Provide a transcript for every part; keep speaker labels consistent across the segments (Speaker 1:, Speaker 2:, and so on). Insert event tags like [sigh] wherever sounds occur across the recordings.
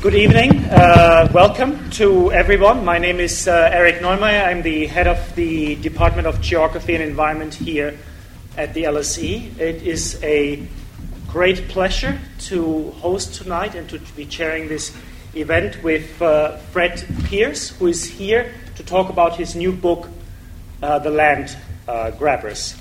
Speaker 1: Good evening. Uh, welcome to everyone. My name is uh, Eric Neumayer. I'm the head of the Department of Geography and Environment here at the LSE. It is a great pleasure to host tonight and to be chairing this event with uh, Fred Pearce, who is here to talk about his new book, uh, The Land uh, Grabbers.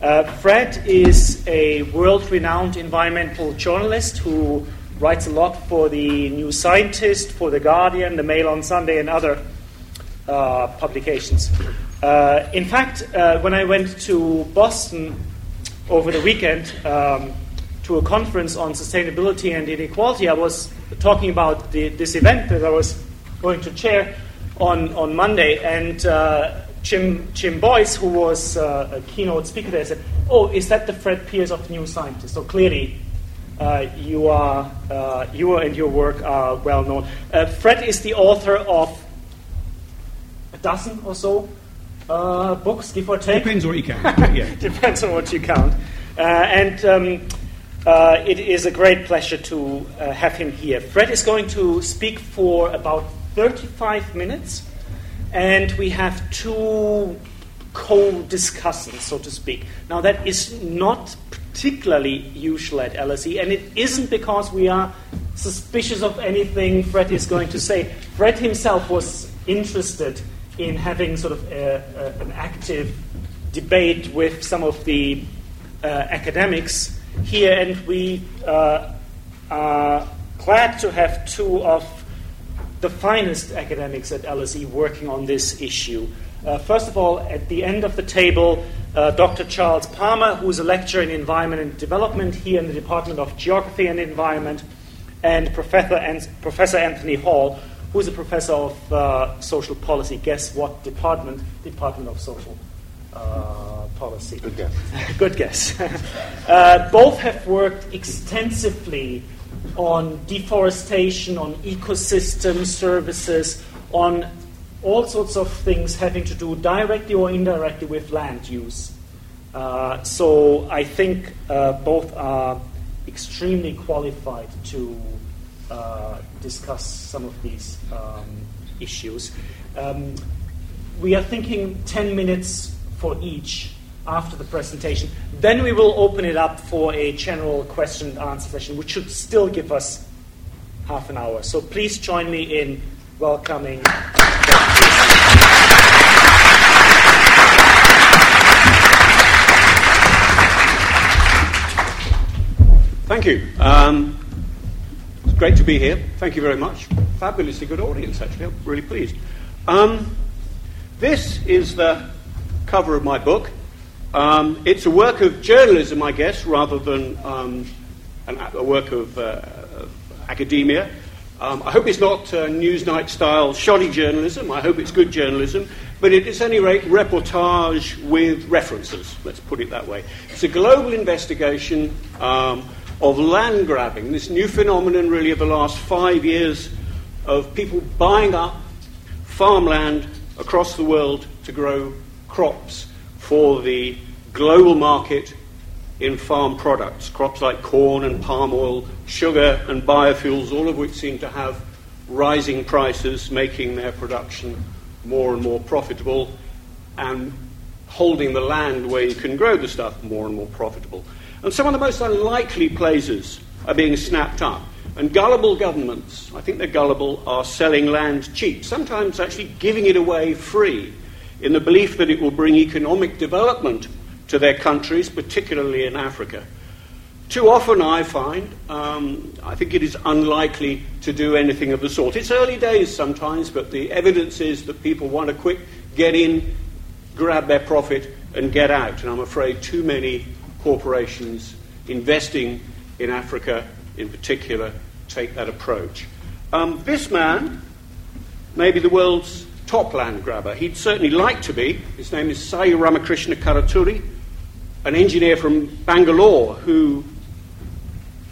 Speaker 1: Uh, Fred is a world renowned environmental journalist who writes a lot for the New Scientist, for The Guardian, The Mail on Sunday, and other uh, publications. Uh, in fact, uh, when I went to Boston over the weekend um, to a conference on sustainability and inequality, I was talking about the, this event that I was going to chair on, on Monday, and uh, Jim, Jim Boyce, who was uh, a keynote speaker there, said, Oh, is that the Fred Pearce of the New Scientist? So clearly, uh, you are uh, you and your work are well known. Uh, Fred is the author of a dozen or so uh, books, give or take.
Speaker 2: Depends what you count. [laughs] Yeah.
Speaker 1: Depends on what you count. Uh, and um, uh, it is a great pleasure to have him here. Fred is going to speak for about 35 minutes, and we have two co-discussants, so to speak. Now that is not particularly usual at LSE, and it isn't because we are suspicious of anything Fred is going to say. Fred himself was interested in having sort of a, a, an active debate with some of the uh, academics here, and we uh, are glad to have two of the finest academics at LSE working on this issue. Uh, first of all, at the end of the table, uh, Dr. Charles Palmer, who is a lecturer in environment and development here in the Department of Geography and Environment, and Professor, An- professor Anthony Hall, who is a professor of uh, social policy. Guess what department? Department of Social uh, Policy.
Speaker 3: Good guess. [laughs]
Speaker 1: Good guess. [laughs] Uh, both have worked extensively on deforestation, on ecosystem services, on all sorts of things having to do directly or indirectly with land use. Uh, so I think uh, both are extremely qualified to uh, discuss some of these um, issues. Um, we are thinking 10 minutes for each after the presentation. Then we will open it up for a general question and answer session, which should still give us half an hour. So please join me in welcoming.
Speaker 2: Thank you. Um, it's great to be here. Thank you very much. Fabulously good audience, actually. I'm really pleased. Um, this is the cover of my book. Um, it's a work of journalism, I guess, rather than um, an, a work of, uh, of academia. Um, I hope it's not uh, Newsnight style shoddy journalism. I hope it's good journalism. But it is, at any rate, reportage with references. Let's put it that way. It's a global investigation um, of land grabbing, this new phenomenon really of the last five years of people buying up farmland across the world to grow crops for the global market in farm products. Crops like corn and palm oil, sugar and biofuels, all of which seem to have rising prices, making their production more and more profitable and holding the land where you can grow the stuff more and more profitable. And some of the most unlikely places are being snapped up. And gullible governments, I think they're gullible, are selling land cheap, sometimes actually giving it away free, in the belief that it will bring economic development to their countries, particularly in Africa. Too often, I find, um, I think it is unlikely to do anything of the sort. It's early days sometimes, but the evidence is that people want to quick get in, grab their profit, and get out. And I'm afraid too many corporations investing in Africa in particular take that approach. Um, this man may be the world's top land grabber. He'd certainly like to be. His name is Sai Ramakrishna Karuturi, an engineer from Bangalore who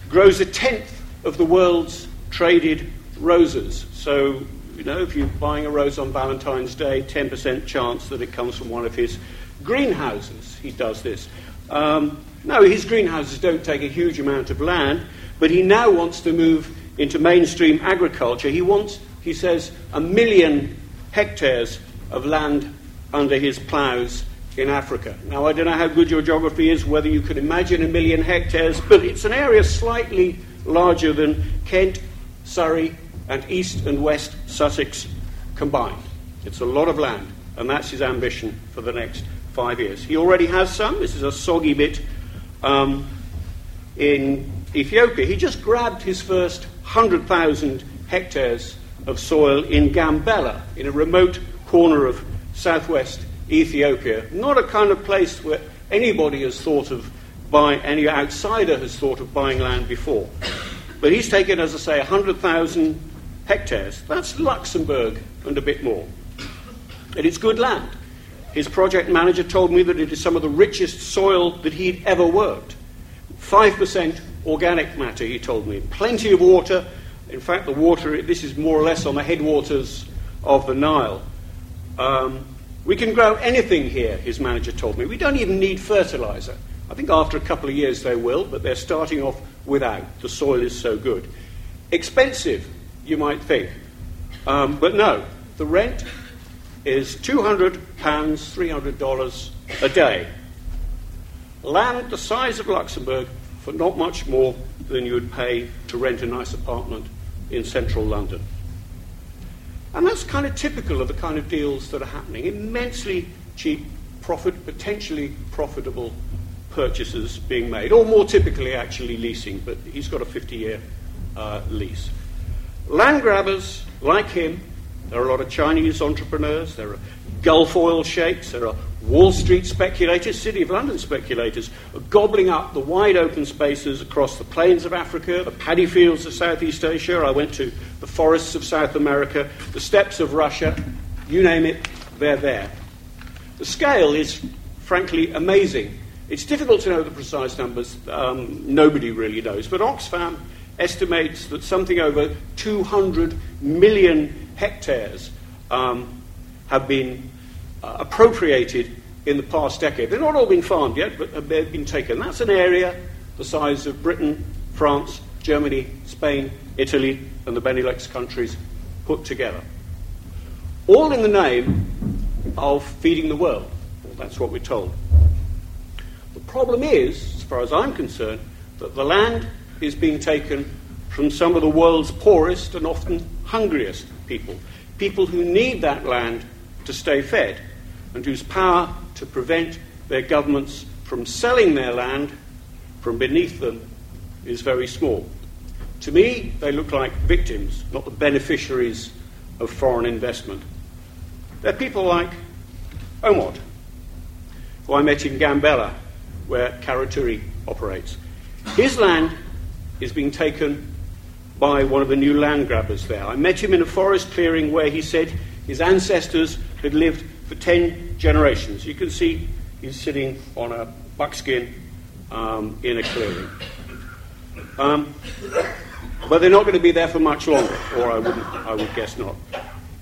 Speaker 2: grows a tenth of the world's traded roses. So, you know, if you're buying a rose on Valentine's Day, 10% chance that it comes from one of his greenhouses. He does this. Um, no, his greenhouses don't take a huge amount of land, but he now wants to move into mainstream agriculture. He wants, he says, a million hectares of land under his ploughs in Africa. Now, I don't know how good your geography is, whether you can imagine a million hectares, but it's an area slightly larger than Kent, Surrey, and East and West Sussex combined. It's a lot of land, and that's his ambition for the next five years. He already has some. This is a soggy bit um, in Ethiopia. He just grabbed his first 100,000 hectares of soil in Gambela, in a remote corner of southwest Ethiopia. Not a kind of place where anybody has thought of buying, any outsider has thought of buying land before. But he's taken, as I say, 100,000 hectares. That's Luxembourg and a bit more. And it's good land. His project manager told me that it is some of the richest soil that he'd ever worked. 5% organic matter, he told me. Plenty of water. In fact, the water, this is more or less on the headwaters of the Nile. Um, we can grow anything here, his manager told me. We don't even need fertilizer. I think after a couple of years they will, but they're starting off without. The soil is so good. Expensive, you might think. Um, but no, the rent is £200, $300 a day. Land the size of Luxembourg for not much more than you would pay to rent a nice apartment in central London. And that's kind of typical of the kind of deals that are happening. Immensely cheap, profit, potentially profitable purchases being made, or more typically actually leasing, but he's got a 50 year uh, lease. Land grabbers like him, there are a lot of Chinese entrepreneurs, there are Gulf oil sheikhs, there are Wall Street speculators, City of London speculators, are gobbling up the wide open spaces across the plains of Africa, the paddy fields of Southeast Asia. I went to the forests of South America, the steppes of Russia, you name it, they're there. The scale is, frankly, amazing. It's difficult to know the precise numbers, um, nobody really knows, but Oxfam estimates that something over 200 million hectares um, have been uh, appropriated in the past decade. They've not all been farmed yet, but they've been taken. That's an area the size of Britain, France, Germany, Spain, Italy, and the Benelux countries put together. All in the name of feeding the world. Well, that's what we're told. The problem is, as far as I'm concerned, that the land is being taken from some of the world's poorest and often hungriest people. People who need that land to stay fed and whose power to prevent their governments from selling their land from beneath them is very small. To me, they look like victims, not the beneficiaries of foreign investment. They're people like Omot, who I met in Gambela, where Karuturi operates. His land is being taken by one of the new land grabbers there. I met him in a forest clearing where he said his ancestors had lived for 10 generations. You can see he's sitting on a buckskin um, in a clearing. Um, but they're not going to be there for much longer, or I, wouldn't, I would guess not.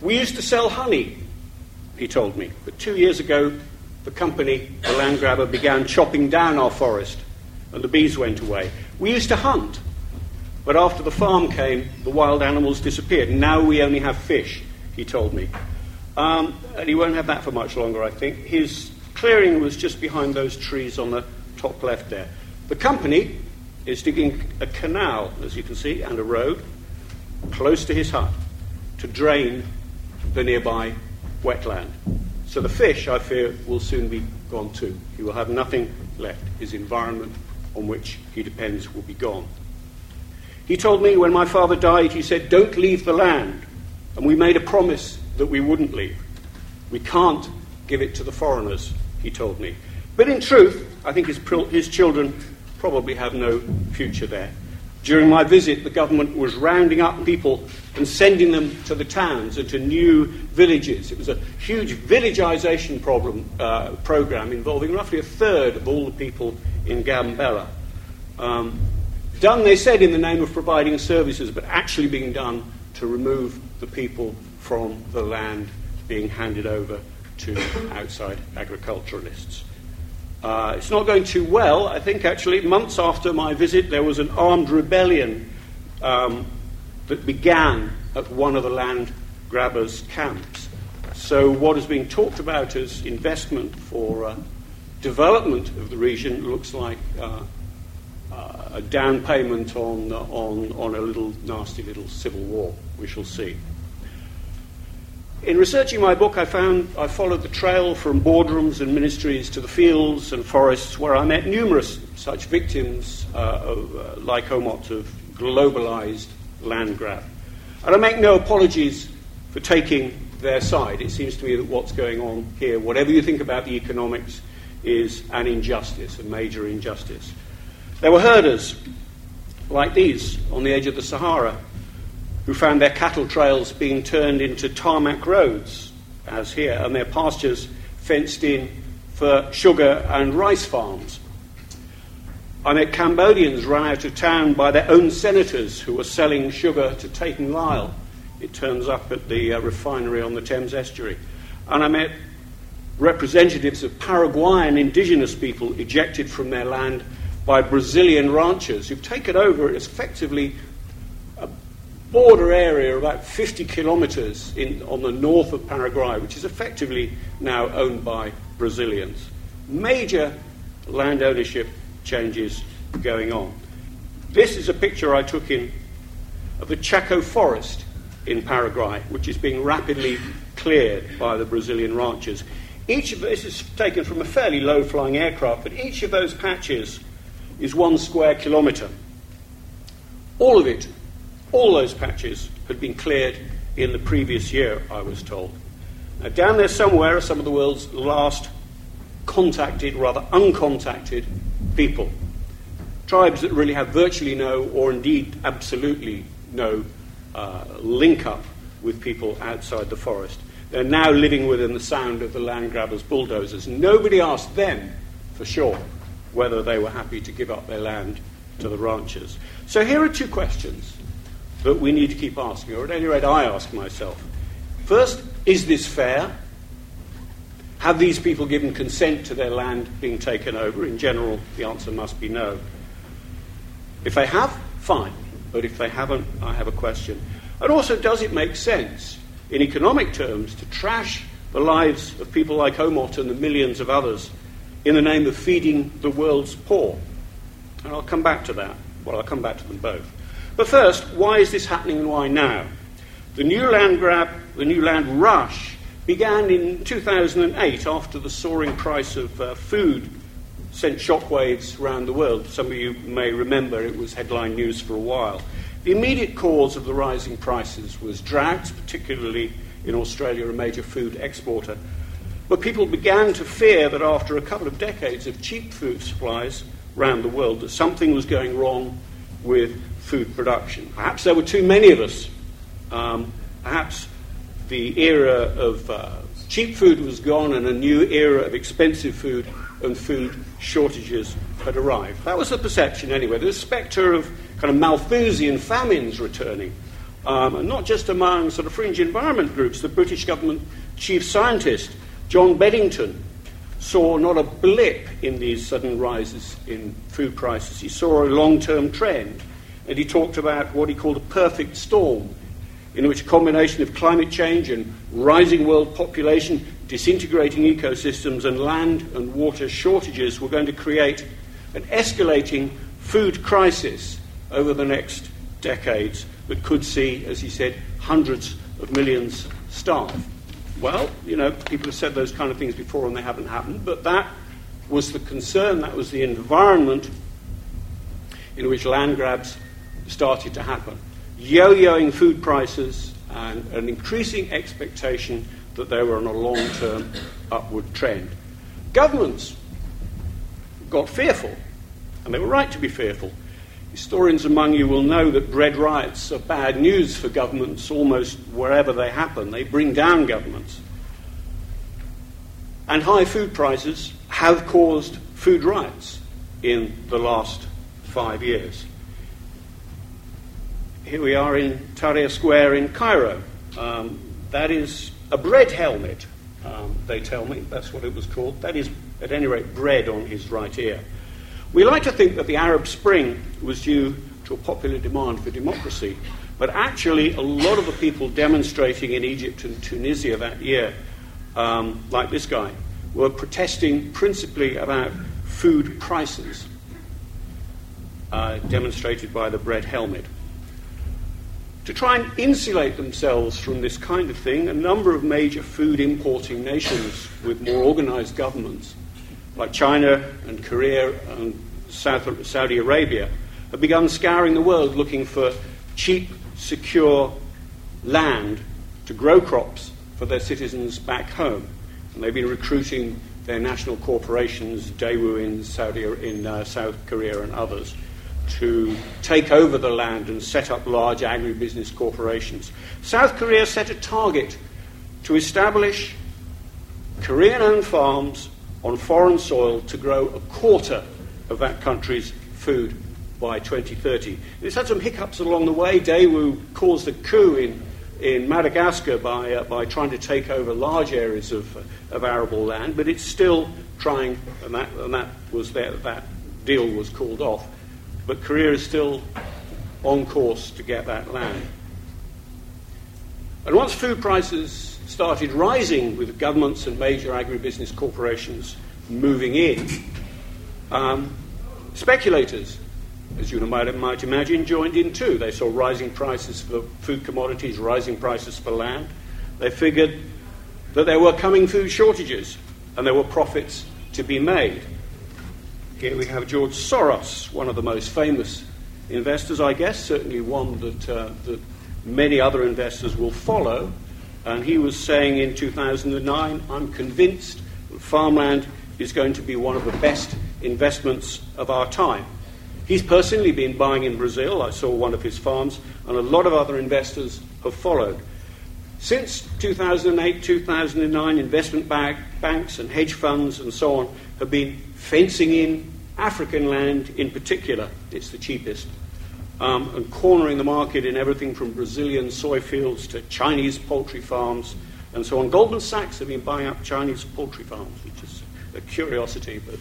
Speaker 2: We used to sell honey, he told me, but two years ago, the company, the land grabber, began chopping down our forest, and the bees went away. We used to hunt, but after the farm came, the wild animals disappeared. and Now we only have fish, he told me. Um, and he won't have that for much longer, I think. His clearing was just behind those trees on the top left there. The company is digging a canal, as you can see, and a road close to his hut to drain the nearby wetland. So the fish, I fear, will soon be gone too. He will have nothing left. His environment on which he depends will be gone. He told me when my father died, he said, Don't leave the land. And we made a promise that we wouldn't leave. We can't give it to the foreigners, he told me. But in truth, I think his, his children probably have no future there. During my visit, the government was rounding up people and sending them to the towns and to new villages. It was a huge villagization problem, uh, program involving roughly a third of all the people in Gambela. Um, done, they said, in the name of providing services, but actually being done to remove the people from the land being handed over to outside agriculturalists. Uh, it's not going too well. I think actually, months after my visit, there was an armed rebellion um, that began at one of the land grabbers' camps. So, what is being talked about as investment for uh, development of the region looks like uh, uh, a down payment on, on, on a little nasty little civil war. We shall see. In researching my book, I found I followed the trail from boardrooms and ministries to the fields and forests where I met numerous such victims uh, of, uh, like Omot of globalized land grab. And I make no apologies for taking their side. It seems to me that what's going on here, whatever you think about the economics, is an injustice, a major injustice. There were herders like these on the edge of the Sahara who found their cattle trails being turned into tarmac roads, as here, and their pastures fenced in for sugar and rice farms. I met Cambodians run out of town by their own senators who were selling sugar to Tate and Lyle. It turns up at the uh, refinery on the Thames estuary. And I met representatives of Paraguayan indigenous people ejected from their land by Brazilian ranchers who've taken over effectively border area about 50 kilometres on the north of Paraguay, which is effectively now owned by Brazilians. Major land ownership changes going on. This is a picture I took in of the Chaco forest in Paraguay, which is being rapidly cleared by the Brazilian ranchers. Each of this is taken from a fairly low flying aircraft, but each of those patches is one square kilometre. All of it all those patches had been cleared in the previous year, I was told. Now, down there somewhere are some of the world's last contacted, rather uncontacted people. Tribes that really have virtually no, or indeed absolutely no, uh, link up with people outside the forest. They're now living within the sound of the land grabbers' bulldozers. Nobody asked them, for sure, whether they were happy to give up their land to the ranchers. So here are two questions that we need to keep asking, or at any rate, I ask myself. First, is this fair? Have these people given consent to their land being taken over? In general, the answer must be no. If they have, fine. But if they haven't, I have a question. And also, does it make sense, in economic terms, to trash the lives of people like Omot and the millions of others in the name of feeding the world's poor? And I'll come back to that. Well, I'll come back to them both. But first, why is this happening and why now? The new land grab, the new land rush, began in 2008 after the soaring price of uh, food sent shockwaves around the world. Some of you may remember it was headline news for a while. The immediate cause of the rising prices was droughts, particularly in Australia, a major food exporter. But people began to fear that after a couple of decades of cheap food supplies around the world, that something was going wrong with food production. Perhaps there were too many of us. Um, perhaps the era of uh, cheap food was gone and a new era of expensive food and food shortages had arrived. That was the perception anyway. The spectre of kind of Malthusian famines returning. Um, and not just among sort of fringe environment groups. The British government chief scientist, John Beddington, saw not a blip in these sudden rises in food prices. He saw a long term trend and he talked about what he called a perfect storm, in which a combination of climate change and rising world population, disintegrating ecosystems, and land and water shortages were going to create an escalating food crisis over the next decades that could see, as he said, hundreds of millions starve. Well, you know, people have said those kind of things before and they haven't happened, but that was the concern, that was the environment in which land grabs started to happen. Yo yoing food prices and an increasing expectation that they were on a long term upward trend. Governments got fearful, and they were right to be fearful. Historians among you will know that bread riots are bad news for governments almost wherever they happen. They bring down governments. And high food prices have caused food riots in the last five years here we are in Tahrir Square in Cairo. Um, that is a bread helmet, um, they tell me. That's what it was called. That is, at any rate, bread on his right ear. We like to think that the Arab Spring was due to a popular demand for democracy, But actually, a lot of the people demonstrating in Egypt and Tunisia that year, um, like this guy, were protesting principally about food prices, uh, demonstrated by the bread helmet. To try and insulate themselves from this kind of thing, a number of major food importing nations with more organized governments, like China and Korea and South, Saudi Arabia, have begun scouring the world looking for cheap, secure land to grow crops for their citizens back home. And they've been recruiting their national corporations, Daewoo in, Saudi, in uh, South Korea and others, to take over the land and set up large agribusiness corporations. South Korea set a target to establish Korean owned farms on foreign soil to grow a quarter of that country's food by 2030. It's had some hiccups along the way. Daewoo caused a coup in, in Madagascar by, uh, by trying to take over large areas of, of arable land, but it's still trying, and that, and that was there, that deal was called off. But Korea is still on course to get that land. And once food prices started rising with governments and major agribusiness corporations moving in, um, speculators as you might, might imagine, joined in too. They saw rising prices for food commodities, rising prices for land. They figured that there were coming food shortages and there were profits to be made. Here we have George Soros, one of the most famous investors, I guess, certainly one that, uh, that many other investors will follow. And he was saying in 2009, I'm convinced that farmland is going to be one of the best investments of our time. He's personally been buying in Brazil. I saw one of his farms, and a lot of other investors have followed. Since 2008, 2009, investment bank, banks and hedge funds and so on have been fencing in African land in particular. It's the cheapest. Um, and cornering the market in everything from Brazilian soy fields to Chinese poultry farms and so on. Goldman Sachs have been buying up Chinese poultry farms, which is a curiosity, but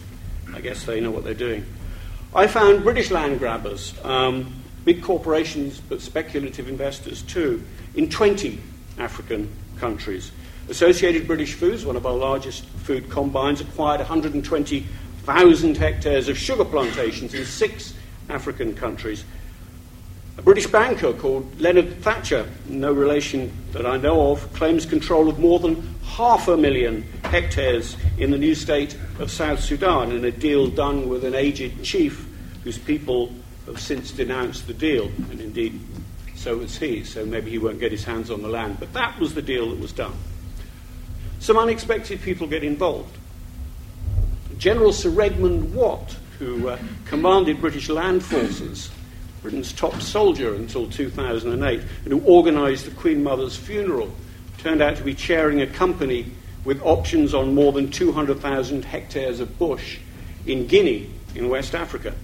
Speaker 2: I guess they know what they're doing. I found British land grabbers, um, big corporations but speculative investors too, in 20 African countries. Associated British Foods, one of our largest food combines, acquired 120,000 hectares of sugar plantations in six African countries. A British banker called Leonard Thatcher, no relation that I know of, claims control of more than half a million hectares in the new state of South Sudan in a deal done with an aged chief whose people have since denounced the deal, and indeed so has he, so maybe he won't get his hands on the land. But that was the deal that was done. Some unexpected people get involved. General Sir Redmond Watt, who uh, commanded British land forces, Britain's top soldier until 2008, and who organised the Queen Mother's funeral, turned out to be chairing a company with options on more than 200,000 hectares of bush in Guinea, in West Africa.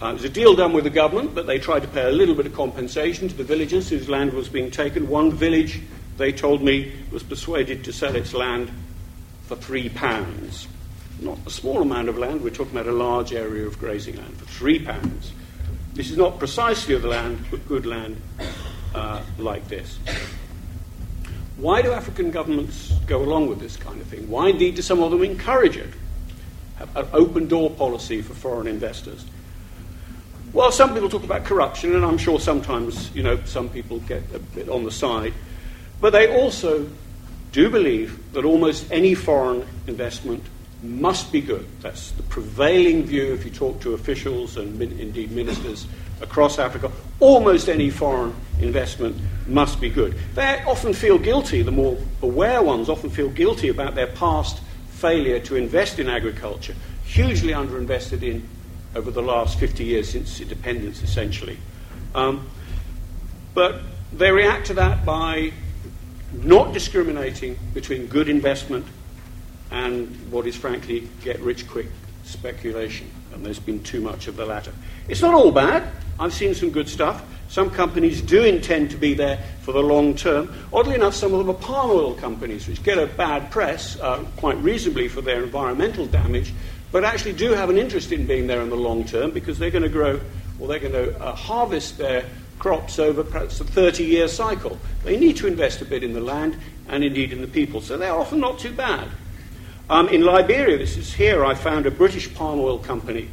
Speaker 2: Uh, it was a deal done with the government, but they tried to pay a little bit of compensation to the villagers whose land was being taken. One village, they told me, was persuaded to sell its land for three pounds. Not a small amount of land, we're talking about a large area of grazing land for three pounds. This is not precisely the land, but good land uh, like this. Why do African governments go along with this kind of thing? Why, indeed, do some of them encourage it? Have an open door policy for foreign investors. Well, some people talk about corruption, and I'm sure sometimes, you know, some people get a bit on the side. But they also do believe that almost any foreign investment must be good. That's the prevailing view if you talk to officials and min- indeed ministers across Africa. Almost any foreign investment must be good. They often feel guilty, the more aware ones often feel guilty about their past failure to invest in agriculture, hugely underinvested in over the last 50 years since independence, essentially. Um, but they react to that by not discriminating between good investment and what is frankly get rich quick speculation. And there's been too much of the latter. It's not all bad. I've seen some good stuff. Some companies do intend to be there for the long term. Oddly enough, some of them are palm oil companies, which get a bad press, uh, quite reasonably, for their environmental damage, but actually do have an interest in being there in the long term because they're going to grow or they're going to uh, harvest their crops over perhaps a 30 year cycle. They need to invest a bit in the land and indeed in the people, so they're often not too bad. Um, in Liberia, this is here, I found a British palm oil company,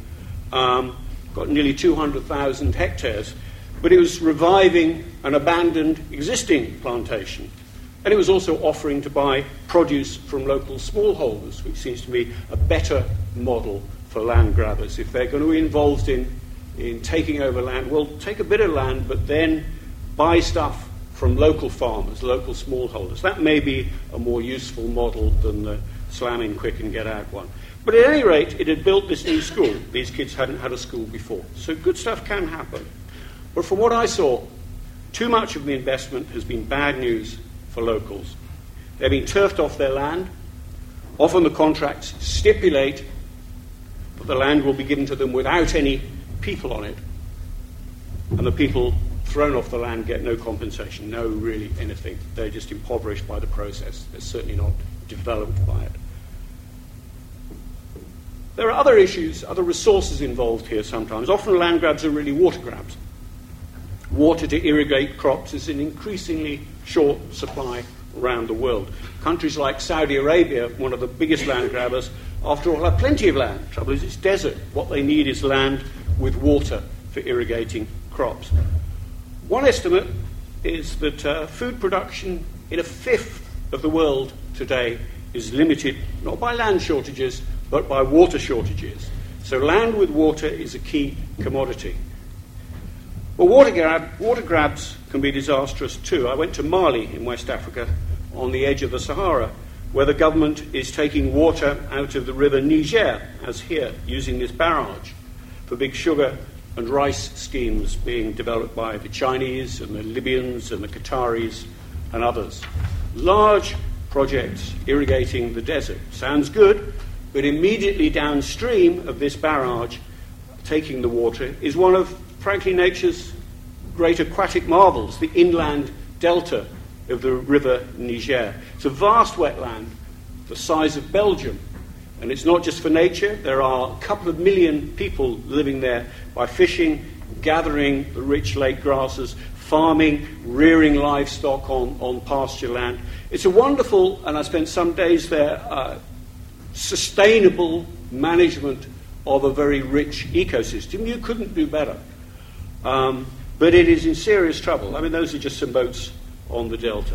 Speaker 2: um, got nearly 200,000 hectares, but it was reviving an abandoned existing plantation. And it was also offering to buy produce from local smallholders, which seems to me a better model for land grabbers. If they're going to be involved in, in taking over land, well, take a bit of land, but then buy stuff from local farmers, local smallholders. That may be a more useful model than the slamming quick and get out one. But at any rate, it had built this new school. These kids hadn't had a school before. So good stuff can happen. But from what I saw, too much of the investment has been bad news for locals. They've been turfed off their land. Often the contracts stipulate that the land will be given to them without any people on it. And the people thrown off the land get no compensation, no really anything. They're just impoverished by the process. They're certainly not developed by it. There are other issues, other resources involved here sometimes. Often land grabs are really water grabs. Water to irrigate crops is an increasingly short supply around the world. Countries like Saudi Arabia, one of the biggest land grabbers, after all, have plenty of land. Trouble is, it's desert. What they need is land with water for irrigating crops. One estimate is that uh, food production in a fifth of the world today is limited not by land shortages, but by water shortages. So, land with water is a key commodity. Well, water, grab, water grabs can be disastrous too. I went to Mali in West Africa on the edge of the Sahara, where the government is taking water out of the river Niger, as here, using this barrage for big sugar and rice schemes being developed by the Chinese and the Libyans and the Qataris and others. Large projects irrigating the desert. Sounds good, but immediately downstream of this barrage, taking the water, is one of, frankly, nature's great aquatic marvels, the inland delta of the river Niger. It's a vast wetland, the size of Belgium. And it's not just for nature, there are a couple of million people living there by fishing, gathering the rich lake grasses, farming, rearing livestock on, on pasture land. It's a wonderful, and I spent some days there, uh, sustainable management of a very rich ecosystem. You couldn't do better. Um, but it is in serious trouble. I mean, those are just some boats on the delta.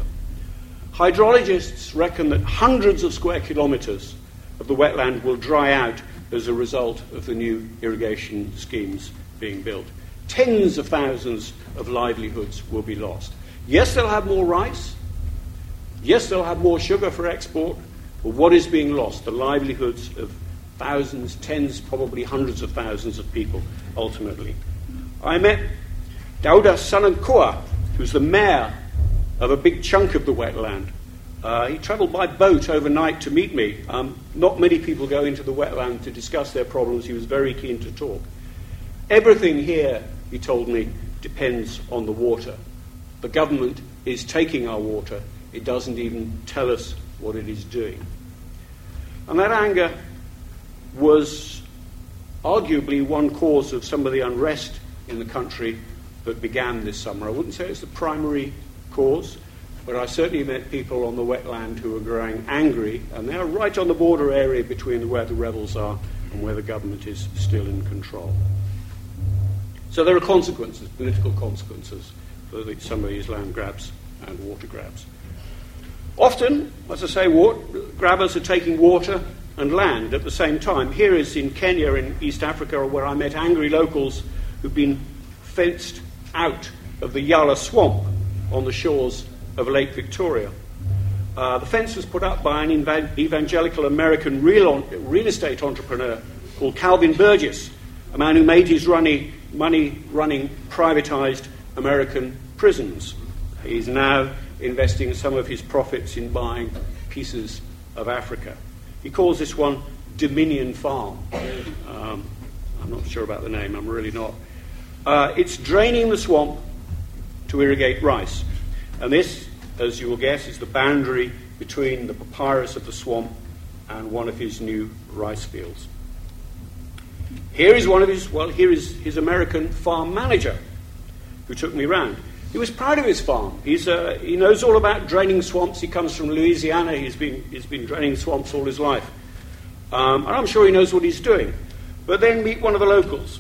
Speaker 2: Hydrologists reckon that hundreds of square kilometres of the wetland will dry out as a result of the new irrigation schemes being built. Tens of thousands of livelihoods will be lost. Yes, they'll have more rice. Yes, they'll have more sugar for export. But what is being lost? The livelihoods of thousands, tens, probably hundreds of thousands of people ultimately. I met Dauda Sanankua, who's the mayor of a big chunk of the wetland. Uh, he travelled by boat overnight to meet me. Um, not many people go into the wetland to discuss their problems. He was very keen to talk. Everything here, he told me, depends on the water. The government is taking our water, it doesn't even tell us what it is doing. And that anger was arguably one cause of some of the unrest in the country that began this summer. I wouldn't say it's the primary cause, but I certainly met people on the wetland who were growing angry, and they're right on the border area between where the rebels are and where the government is still in control. So there are consequences, political consequences, for some of these land grabs and water grabs. Often, as I say, water, grabbers are taking water and land at the same time. Here is in Kenya, in East Africa, where I met angry locals who've been fenced out of the Yala swamp on the shores of Lake Victoria. Uh, the fence was put up by an evangelical American real, real estate entrepreneur called Calvin Burgess, a man who made his money, money running privatized American prisons. He's now investing some of his profits in buying pieces of Africa. He calls this one Dominion Farm. Um, I'm not sure about the name, I'm really not. Uh, it's draining the swamp to irrigate rice. And this, as you will guess, is the boundary between the papyrus of the swamp and one of his new rice fields. Here is one of his, well, here is his American farm manager, who took me round. He was proud of his farm. He's, uh, he knows all about draining swamps. He comes from Louisiana. He's been, he's been draining swamps all his life. Um, and I'm sure he knows what he's doing. But then meet one of the locals,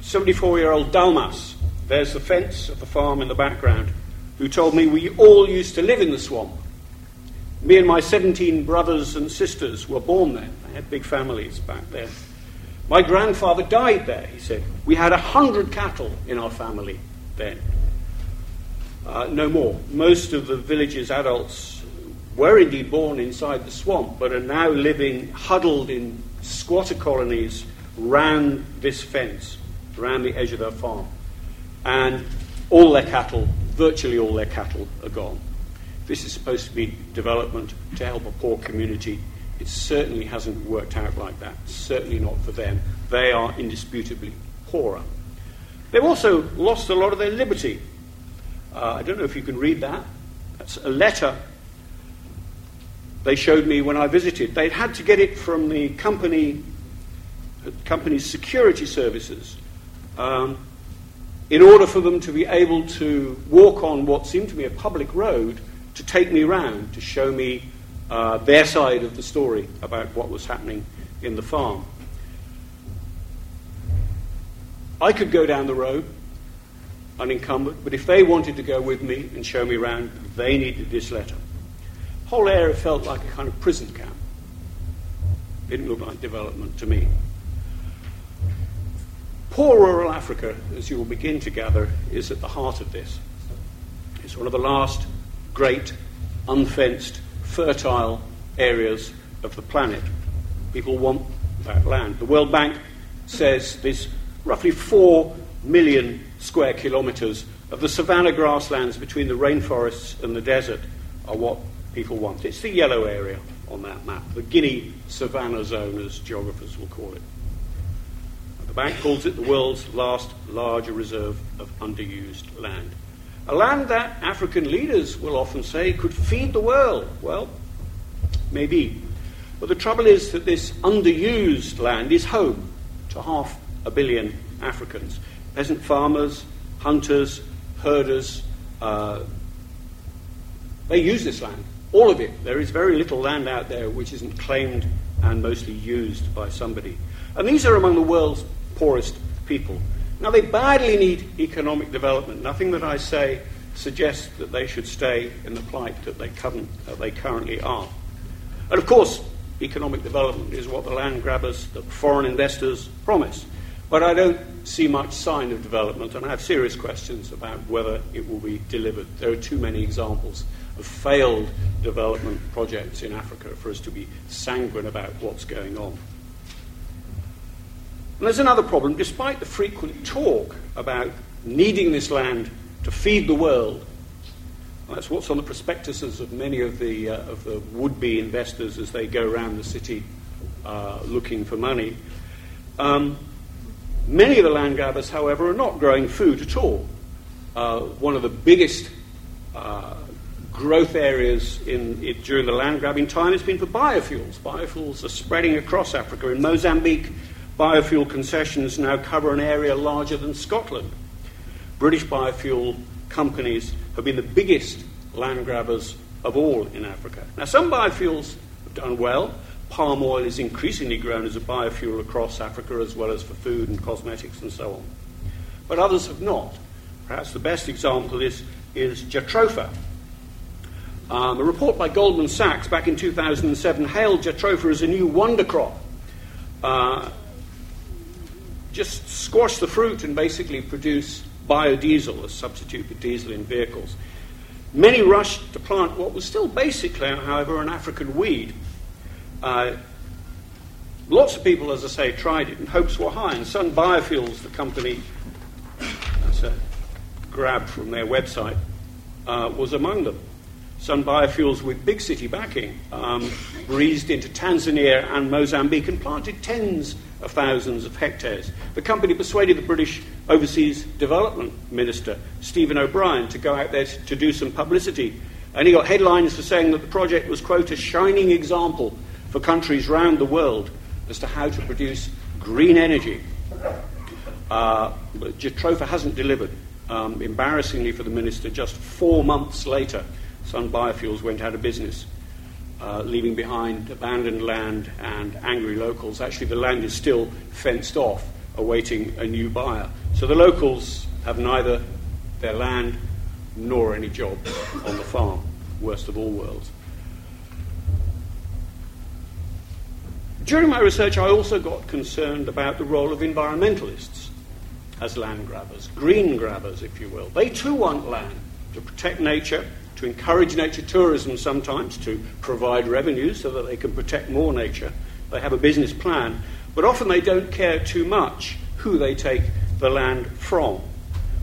Speaker 2: 74 year old Dalmas. There's the fence of the farm in the background, who told me we all used to live in the swamp. Me and my 17 brothers and sisters were born there. They had big families back then. My grandfather died there, he said. We had a hundred cattle in our family then. Uh, no more. Most of the village's adults were indeed born inside the swamp, but are now living huddled in squatter colonies round this fence, round the edge of their farm. And all their cattle, virtually all their cattle, are gone. This is supposed to be development to help a poor community. It certainly hasn't worked out like that. Certainly not for them. They are indisputably poorer. They've also lost a lot of their liberty. Uh, I don't know if you can read that. That's a letter they showed me when I visited. They'd had to get it from the company, company's security services um, in order for them to be able to walk on what seemed to be a public road to take me round to show me uh, their side of the story about what was happening in the farm. I could go down the road unencumbered, but if they wanted to go with me and show me around, they needed this letter. The whole area felt like a kind of prison camp. It didn't look like development to me. Poor rural Africa, as you will begin to gather, is at the heart of this. It's one of the last great, unfenced, fertile areas of the planet. People want that land. The World Bank says there's roughly 4 million square kilometres of the savanna grasslands between the rainforests and the desert are what people want. It's the yellow area on that map, the Guinea savanna zone, as geographers will call it. The bank calls it the world's last larger reserve of underused land. A land that African leaders will often say could feed the world. Well, maybe. But the trouble is that this underused land is home to half a billion Africans peasant farmers, hunters, herders. Uh, they use this land, all of it. There is very little land out there which isn't claimed and mostly used by somebody. And these are among the world's poorest people. Now, they badly need economic development. Nothing that I say suggests that they should stay in the plight that they, that they currently are. And of course, economic development is what the land grabbers, the foreign investors promise. But I don't see much sign of development, and I have serious questions about whether it will be delivered. There are too many examples of failed development projects in Africa for us to be sanguine about what's going on. And there's another problem. Despite the frequent talk about needing this land to feed the world, that's what's on the prospectuses of many of the, uh, of the would be investors as they go around the city uh, looking for money. Um, many of the land grabbers, however, are not growing food at all. Uh, one of the biggest uh, growth areas in, it, during the land grabbing time has been for biofuels. Biofuels are spreading across Africa. In Mozambique, biofuel concessions now cover an area larger than Scotland. British biofuel companies have been the biggest land grabbers of all in Africa. Now, some biofuels have done well. Palm oil is increasingly grown as a biofuel across Africa, as well as for food and cosmetics and so on. But others have not. Perhaps the best example is, is Jatropha. Um, a report by Goldman Sachs back in 2007 hailed Jatropha as a new wonder crop. Uh, just squash the fruit and basically produce biodiesel, a substitute for diesel in vehicles. Many rushed to plant what was still basically, however, an African weed. Uh, lots of people, as I say, tried it, and hopes were high. And Sun Biofuels, the company, that's a grab from their website, uh, was among them. Sun Biofuels, with big city backing, um, breezed into Tanzania and Mozambique and planted tens of thousands of hectares. The company persuaded the British Overseas Development Minister, Stephen O'Brien, to go out there to do some publicity. And he got headlines for saying that the project was, quote, a shining example for countries round the world as to how to produce green energy. Uh, but Jatropha hasn't delivered. Um, embarrassingly for the minister, just four months later, Sun Biofuels went out of business, uh, leaving behind abandoned land and angry locals. Actually, the land is still fenced off, awaiting a new buyer. So the locals have neither their land nor any jobs on the farm. Worst of all worlds. During my research, I also got concerned about the role of environmentalists as land grabbers, green grabbers, if you will. They too want land to protect nature, to encourage nature tourism sometimes, to provide revenue so that they can protect more nature. They have a business plan, but often they don't care too much who they take the land from,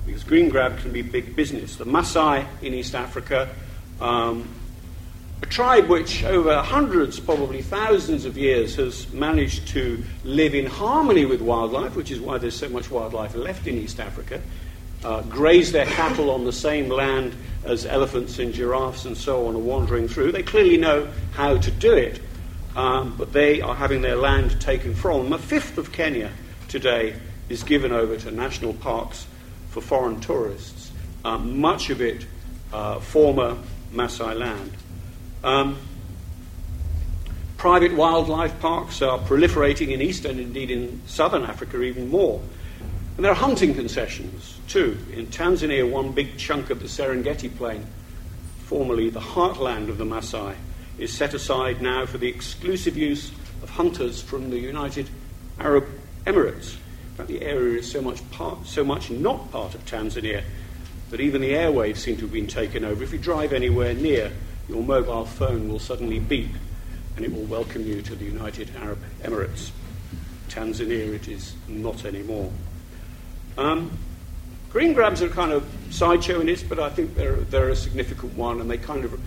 Speaker 2: because green grab can be big business. The Maasai in East Africa um, a tribe which, over hundreds, probably thousands of years, has managed to live in harmony with wildlife, which is why there's so much wildlife left in East Africa, uh, graze their cattle on the same land as elephants and giraffes and so on are wandering through. They clearly know how to do it, um, but they are having their land taken from them. A fifth of Kenya today is given over to national parks for foreign tourists, um, much of it uh, former Maasai land. Um, private wildlife parks are proliferating in eastern, indeed in southern Africa, even more. And there are hunting concessions too. In Tanzania, one big chunk of the Serengeti Plain, formerly the heartland of the Maasai, is set aside now for the exclusive use of hunters from the United Arab Emirates. In fact, the area is so much, part, so much not part of Tanzania that even the airwaves seem to have been taken over. If you drive anywhere near, your mobile phone will suddenly beep and it will welcome you to the United Arab Emirates. Tanzania, it is not anymore. Um, green grabs are kind of sideshow in this, but I think they're, they're a significant one, and they kind of.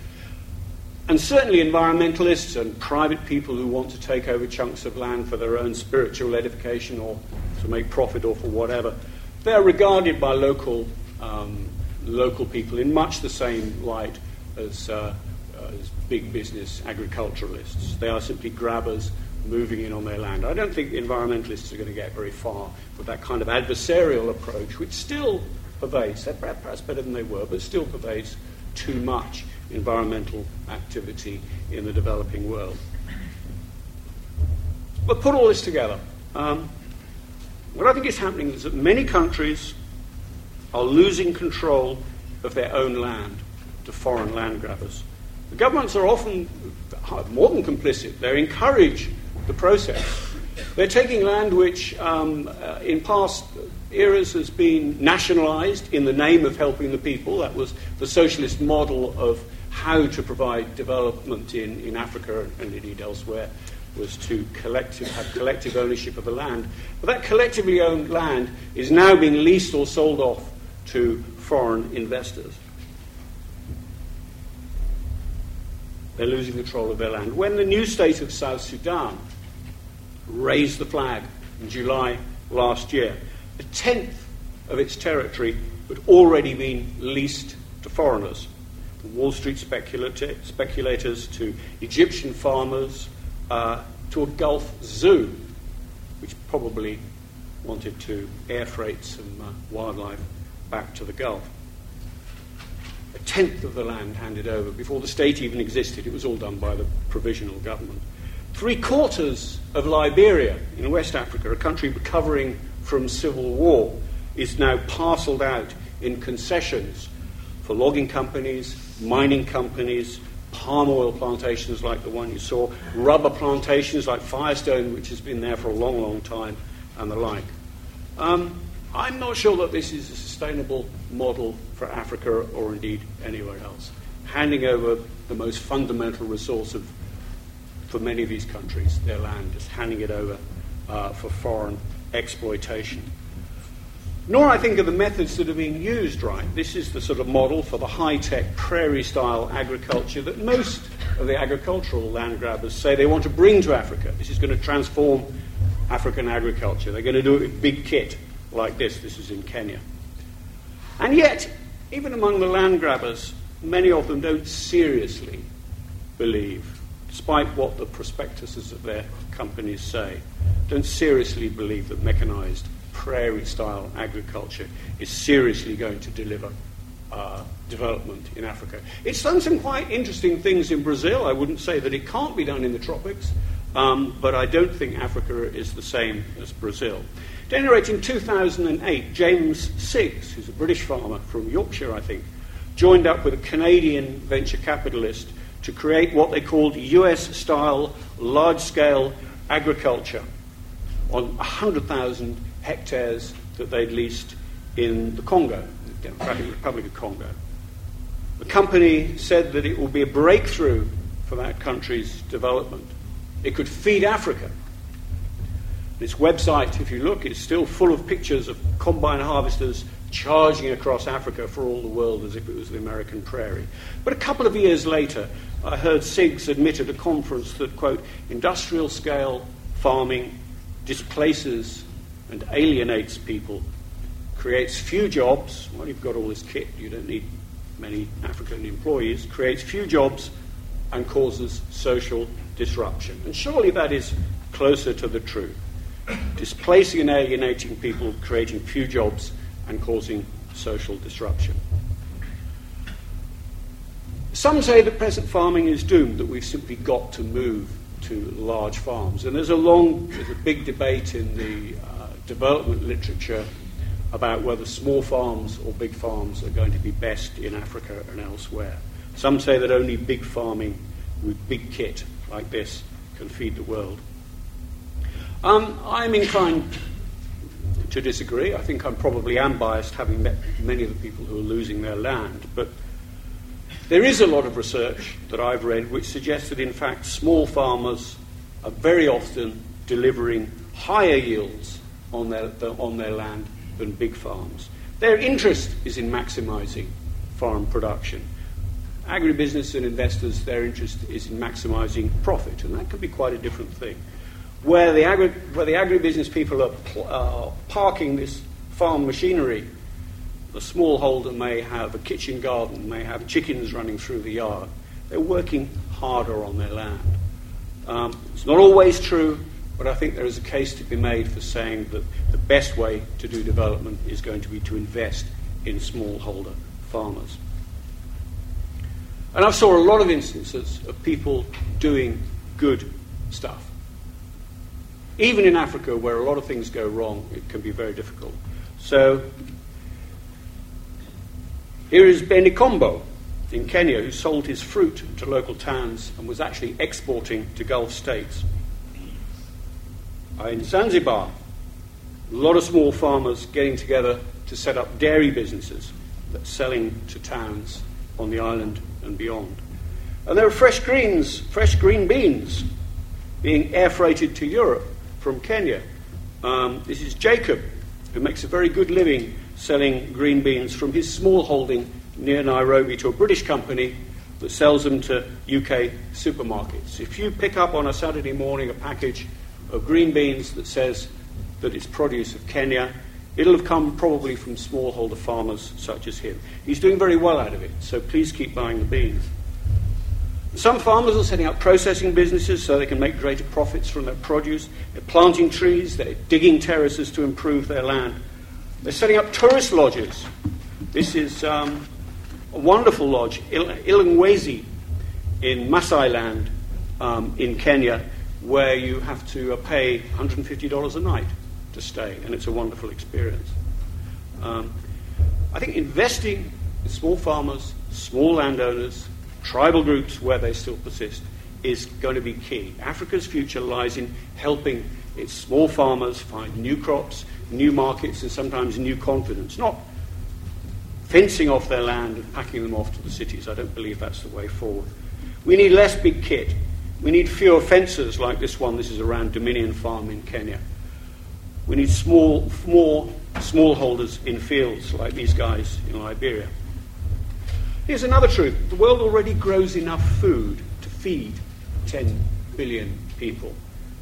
Speaker 2: And certainly environmentalists and private people who want to take over chunks of land for their own spiritual edification or to make profit or for whatever, they're regarded by local, um, local people in much the same light as uh, as big business agriculturalists. They are simply grabbers moving in on their land. I don't think environmentalists are going to get very far with that kind of adversarial approach, which still pervades, they're perhaps better than they were, but still pervades too much environmental activity in the developing world. But put all this together. Um, what I think is happening is that many countries are losing control of their own land to foreign land grabbers. The governments are often more than complicit, they encourage the process. They're taking land which, um, uh, in past eras, has been nationalised in the name of helping the people. That was the socialist model of how to provide development in, in Africa and indeed elsewhere, was to collective, have collective ownership of the land. But that collectively owned land is now being leased or sold off to foreign investors. They're losing control of their land. When the new state of South Sudan raised the flag in July last year, a tenth of its territory had already been leased to foreigners, from Wall Street speculators to Egyptian farmers uh, to a Gulf zoo, which probably wanted to air freight some uh, wildlife back to the Gulf a tenth of the land handed over before the state even existed. It was all done by the provisional government. Three quarters of Liberia in West Africa, a country recovering from civil war, is now parcelled out in concessions for logging companies, mining companies, palm oil plantations like the one you saw, rubber plantations like Firestone, which has been there for a long, long time, and the like. Um, I'm not sure that this is a sustainable model for Africa or indeed anywhere else. Handing over the most fundamental resource of, for many of these countries, their land, just handing it over uh, for foreign exploitation. Nor, I think, are the methods that are being used right. This is the sort of model for the high tech prairie style agriculture that most of the agricultural land grabbers say they want to bring to Africa. This is going to transform African agriculture. They're going to do it with big kit like this. This is in Kenya. And yet, even among the land grabbers, many of them don't seriously believe, despite what the prospectuses of their companies say, don't seriously believe that mechanized prairie style agriculture is seriously going to deliver uh, development in Africa. It's done some quite interesting things in Brazil. I wouldn't say that it can't be done in the tropics, um, but I don't think Africa is the same as Brazil. At any rate, in 2008, James Siggs, who's a British farmer from Yorkshire, I think, joined up with a Canadian venture capitalist to create what they called US style large scale agriculture on 100,000 hectares that they'd leased in the Congo, the Democratic Republic of Congo. The company said that it will be a breakthrough for that country's development. It could feed Africa. Its website, if you look, is still full of pictures of combine harvesters charging across Africa for all the world as if it was the American prairie. But a couple of years later, I heard Siggs admit at a conference that, quote, industrial scale farming displaces and alienates people, creates few jobs. Well, you've got all this kit, you don't need many African employees, creates few jobs and causes social disruption. And surely that is closer to the truth. Displacing and alienating people, creating few jobs, and causing social disruption. Some say that present farming is doomed, that we've simply got to move to large farms. And there's a long, there's a big debate in the uh, development literature about whether small farms or big farms are going to be best in Africa and elsewhere. Some say that only big farming with big kit like this can feed the world. Um, I'm inclined to disagree. I think I'm probably am biased, having met many of the people who are losing their land. But there is a lot of research that I've read which suggests that, in fact, small farmers are very often delivering higher yields on their, on their land than big farms. Their interest is in maximising farm production. Agribusiness and investors, their interest is in maximising profit, and that can be quite a different thing. Where the, agri- where the agribusiness people are pl- uh, parking this farm machinery the smallholder may have a kitchen garden, may have chickens running through the yard. They're working harder on their land. Um, it's not always true, but I think there is a case to be made for saying that the best way to do development is going to be to invest in smallholder farmers. And I saw a lot of instances of people doing good stuff. Even in Africa, where a lot of things go wrong, it can be very difficult. So here is Benny Kombo in Kenya, who sold his fruit to local towns and was actually exporting to Gulf states. In Zanzibar, a lot of small farmers getting together to set up dairy businesses that selling to towns on the island and beyond. And there are fresh greens, fresh green beans being air freighted to Europe from Kenya. Um, this is Jacob, who makes a very good living selling green beans from his small holding near Nairobi to a British company that sells them to UK supermarkets. If you pick up on a Saturday morning a package of green beans that says that it's produce of Kenya, it'll have come probably from smallholder farmers such as him. He's doing very well out of it, so please keep buying the beans. Some farmers are setting up processing businesses so they can make greater profits from their produce. They're planting trees, they're digging terraces to improve their land. They're setting up tourist lodges. This is um, a wonderful lodge, Il- Ilangwezi, in Masai land um, in Kenya, where you have to uh, pay $150 a night to stay, and it's a wonderful experience. Um, I think investing in small farmers, small landowners, tribal groups where they still persist is going to be key. Africa's future lies in helping its small farmers find new crops, new markets, and sometimes new confidence. Not fencing off their land and packing them off to the cities. I don't believe that's the way forward. We need less big kit. We need fewer fences like this one. This is around Dominion Farm in Kenya. We need small, more smallholders in fields like these guys in Liberia. Here's another truth the world already grows enough food to feed 10 billion people.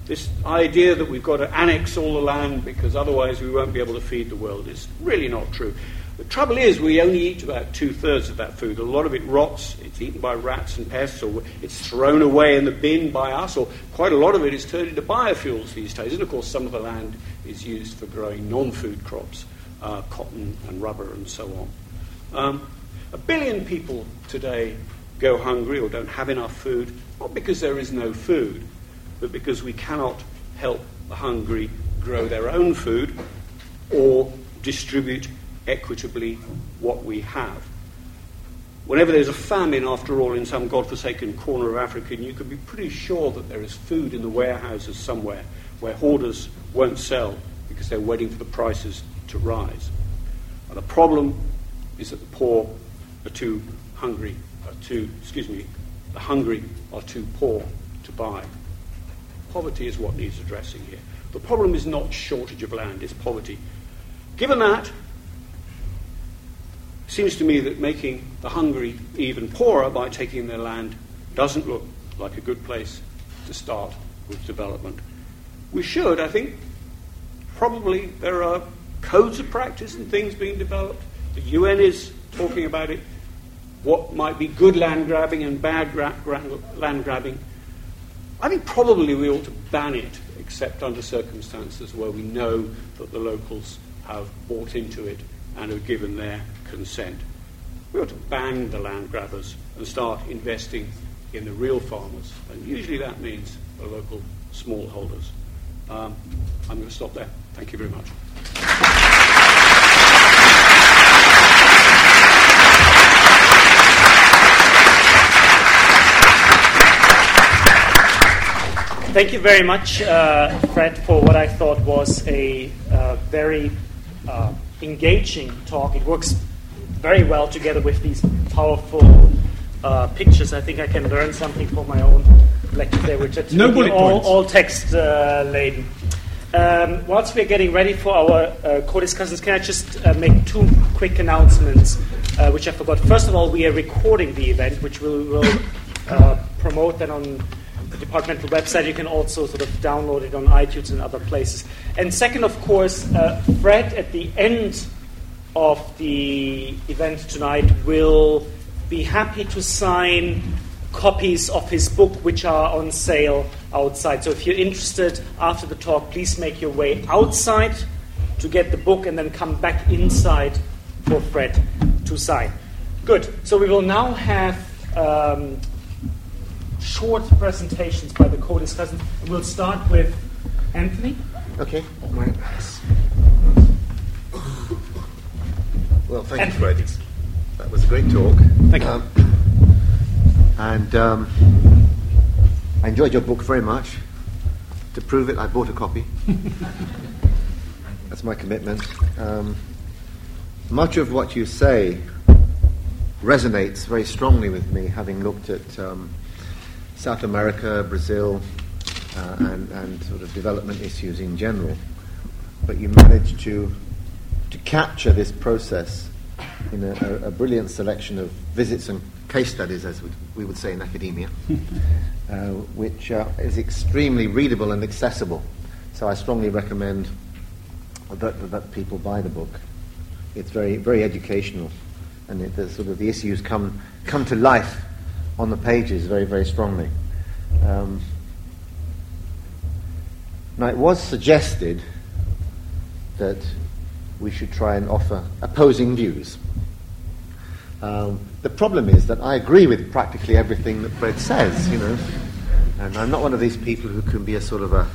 Speaker 2: This idea that we've got to annex all the land because otherwise we won't be able to feed the world is really not true. The trouble is, we only eat about two thirds of that food. A lot of it rots, it's eaten by rats and pests, or it's thrown away in the bin by us, or quite a lot of it is turned into biofuels these days. And of course, some of the land is used for growing non food crops, uh, cotton and rubber and so on. Um, a billion people today go hungry or don't have enough food, not because there is no food, but because we cannot help the hungry grow their own food or distribute equitably what we have. Whenever there's a famine, after all, in some God-forsaken corner of Africa, you can be pretty sure that there is food in the warehouses somewhere where hoarders won't sell because they're waiting for the prices to rise. And the problem is that the poor are too hungry, are too, excuse me, the hungry are too poor to buy. Poverty is what needs addressing here. The problem is not shortage of land, it's poverty. Given that, it seems to me that making the hungry even poorer by taking their land doesn't look like a good place to start with development. We should, I think, probably there are codes of practice and things being developed. The UN is talking about it. What might be good land grabbing and bad gra- gra- land grabbing. I think probably we ought to ban it, except under circumstances where we know that the locals have bought into it and have given their consent. We ought to ban the land grabbers and start investing in the real farmers. And usually that means the local smallholders. Um, I'm going to stop there. Thank you very much.
Speaker 1: Thank you very much, uh, Fred, for what I thought was a uh, very uh, engaging talk. It works very well together with these powerful uh, pictures. I think I can learn something for my own lecture there, which are
Speaker 3: No
Speaker 1: all,
Speaker 3: points.
Speaker 1: all text uh, laden. Um, whilst we're getting ready for our uh, co-discussions, can I just uh, make two quick announcements, uh, which I forgot. First of all, we are recording the event, which we will uh, promote then on the departmental website. You can also sort of download it on iTunes and other places. And second, of course, uh, Fred at the end of the event tonight will be happy to sign copies of his book which are on sale outside. So if you're interested after the talk, please make your way outside to get the book and then come back inside for Fred to sign. Good. So we will now have um, short presentations by the co-discussants. We'll start with Anthony.
Speaker 4: Okay. Well, thank
Speaker 1: And
Speaker 4: you,
Speaker 1: please.
Speaker 4: That was a great talk.
Speaker 2: Thank you.
Speaker 4: Um, and um, I enjoyed your book very much. To prove it, I bought a copy. That's my commitment. Um, much of what you say resonates very strongly with me, having looked at um, South America, Brazil, uh, and, and sort of development issues in general. But you managed to to capture this process in a, a, a brilliant selection of visits and case studies, as we would say in academia, [laughs] uh, which uh, is extremely readable and accessible. So I strongly recommend that, that people buy the book. It's very, very educational, and it, the, sort of the issues come come to life on the pages very, very strongly. Um, now, it was suggested that we should try and offer opposing views. Um, the problem is that I agree with practically everything that Fred says, you know, and I'm not one of these people who can be a sort of a,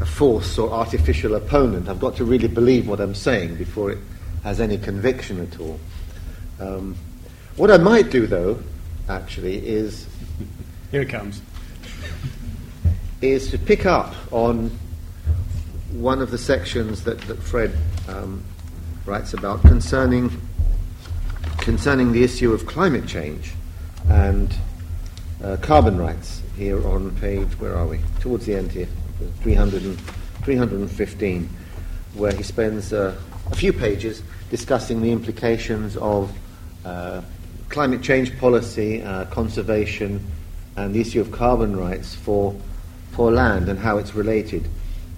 Speaker 4: a force or artificial opponent. I've got to really believe what I'm saying before it has any conviction at all. Um, what I might do, though, actually, is
Speaker 3: Here it comes.
Speaker 4: is to pick up on one of the sections that, that Fred um, writes about concerning concerning the issue of climate change and uh, carbon rights here on page where are we towards the end here 300 and, 315 where he spends uh, a few pages discussing the implications of uh, climate change policy, uh, conservation, and the issue of carbon rights for, for land and how it's related.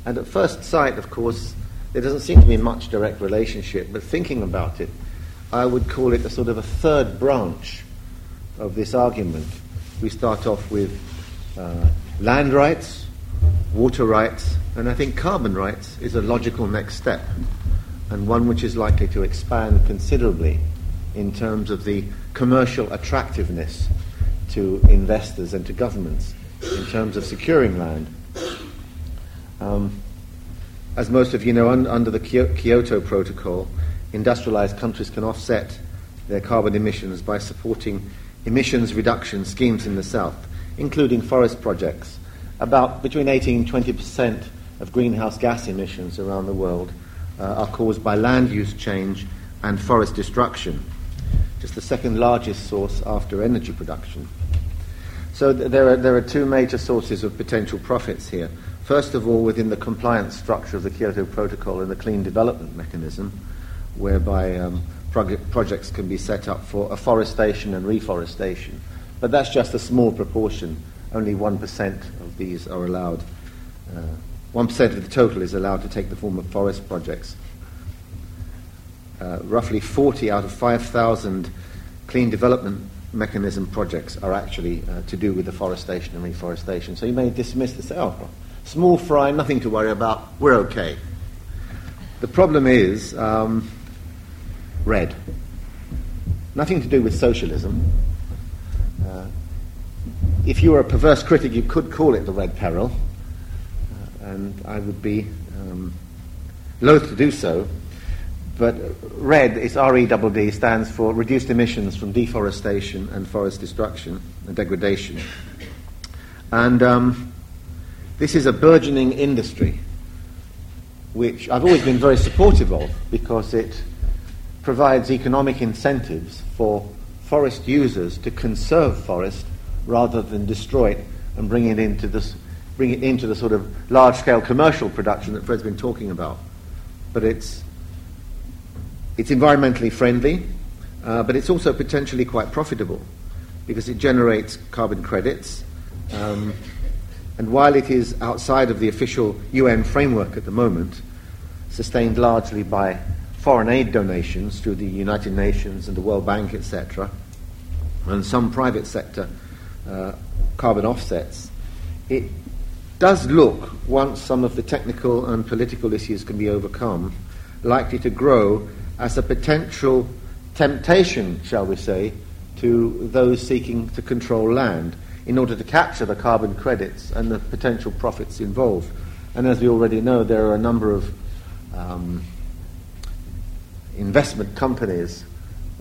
Speaker 4: And at first sight, of course, there doesn't seem to be much direct relationship, but thinking about it, I would call it a sort of a third branch of this argument. We start off with uh, land rights, water rights, and I think carbon rights is a logical next step, and one which is likely to expand considerably in terms of the commercial attractiveness to investors and to governments in terms of securing land. Um, as most of you know, un- under the Kyoto Protocol, industrialized countries can offset their carbon emissions by supporting emissions reduction schemes in the south, including forest projects. About between 18 and 20 percent of greenhouse gas emissions around the world uh, are caused by land use change and forest destruction, just the second largest source after energy production. So th- there, are, there are two major sources of potential profits here. First of all, within the compliance structure of the Kyoto Protocol and the clean development mechanism, whereby um, projects can be set up for afforestation and reforestation. But that's just a small proportion. Only 1% of these are allowed. Uh, 1% of the total is allowed to take the form of forest projects. Uh, roughly 40 out of 5,000 clean development mechanism projects are actually uh, to do with afforestation and reforestation. So you may dismiss this, oh, small fry, nothing to worry about, we're okay. The problem is um, REDD. Nothing to do with socialism. Uh, if you were a perverse critic, you could call it the red peril, uh, and I would be um, loath to do so. But REDD, it's R-E-D-D, stands for Reduced Emissions from Deforestation and Forest Destruction and Degradation. And um, this is a burgeoning industry, which I've always been very supportive of because it provides economic incentives for forest users to conserve forest rather than destroy it and bring it into bring it into the sort of large-scale commercial production that Fred's been talking about. But it's it's environmentally friendly, uh, but it's also potentially quite profitable because it generates carbon credits. Um, and while it is outside of the official UN framework at the moment, sustained largely by foreign aid donations through the United Nations and the World Bank, etc., and some private sector uh, carbon offsets, it does look, once some of the technical and political issues can be overcome, likely to grow as a potential temptation, shall we say, to those seeking to control land in order to capture the carbon credits and the potential profits involved. And as we already know, there are a number of um, investment companies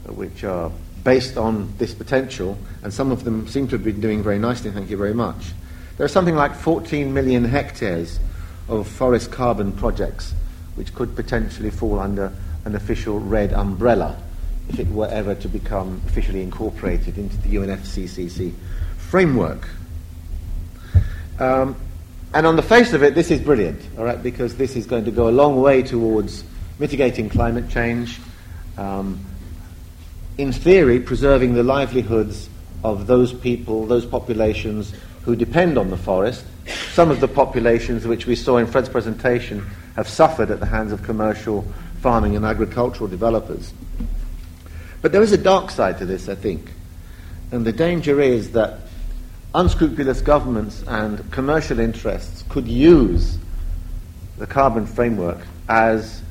Speaker 4: which are based on this potential, and some of them seem to have been doing very nicely, thank you very much. There are something like 14 million hectares of forest carbon projects which could potentially fall under an official REDD umbrella if it were ever to become officially incorporated into the UNFCCC framework. Um, and on the face of it, this is brilliant, all right, because this is going to go a long way towards mitigating climate change, um, in theory, preserving the livelihoods of those people, those populations who depend on the forest. Some of the populations which we saw in Fred's presentation have suffered at the hands of commercial farming and agricultural developers. But there is a dark side to this, I think. And the danger is that unscrupulous governments and commercial interests could use the carbon framework as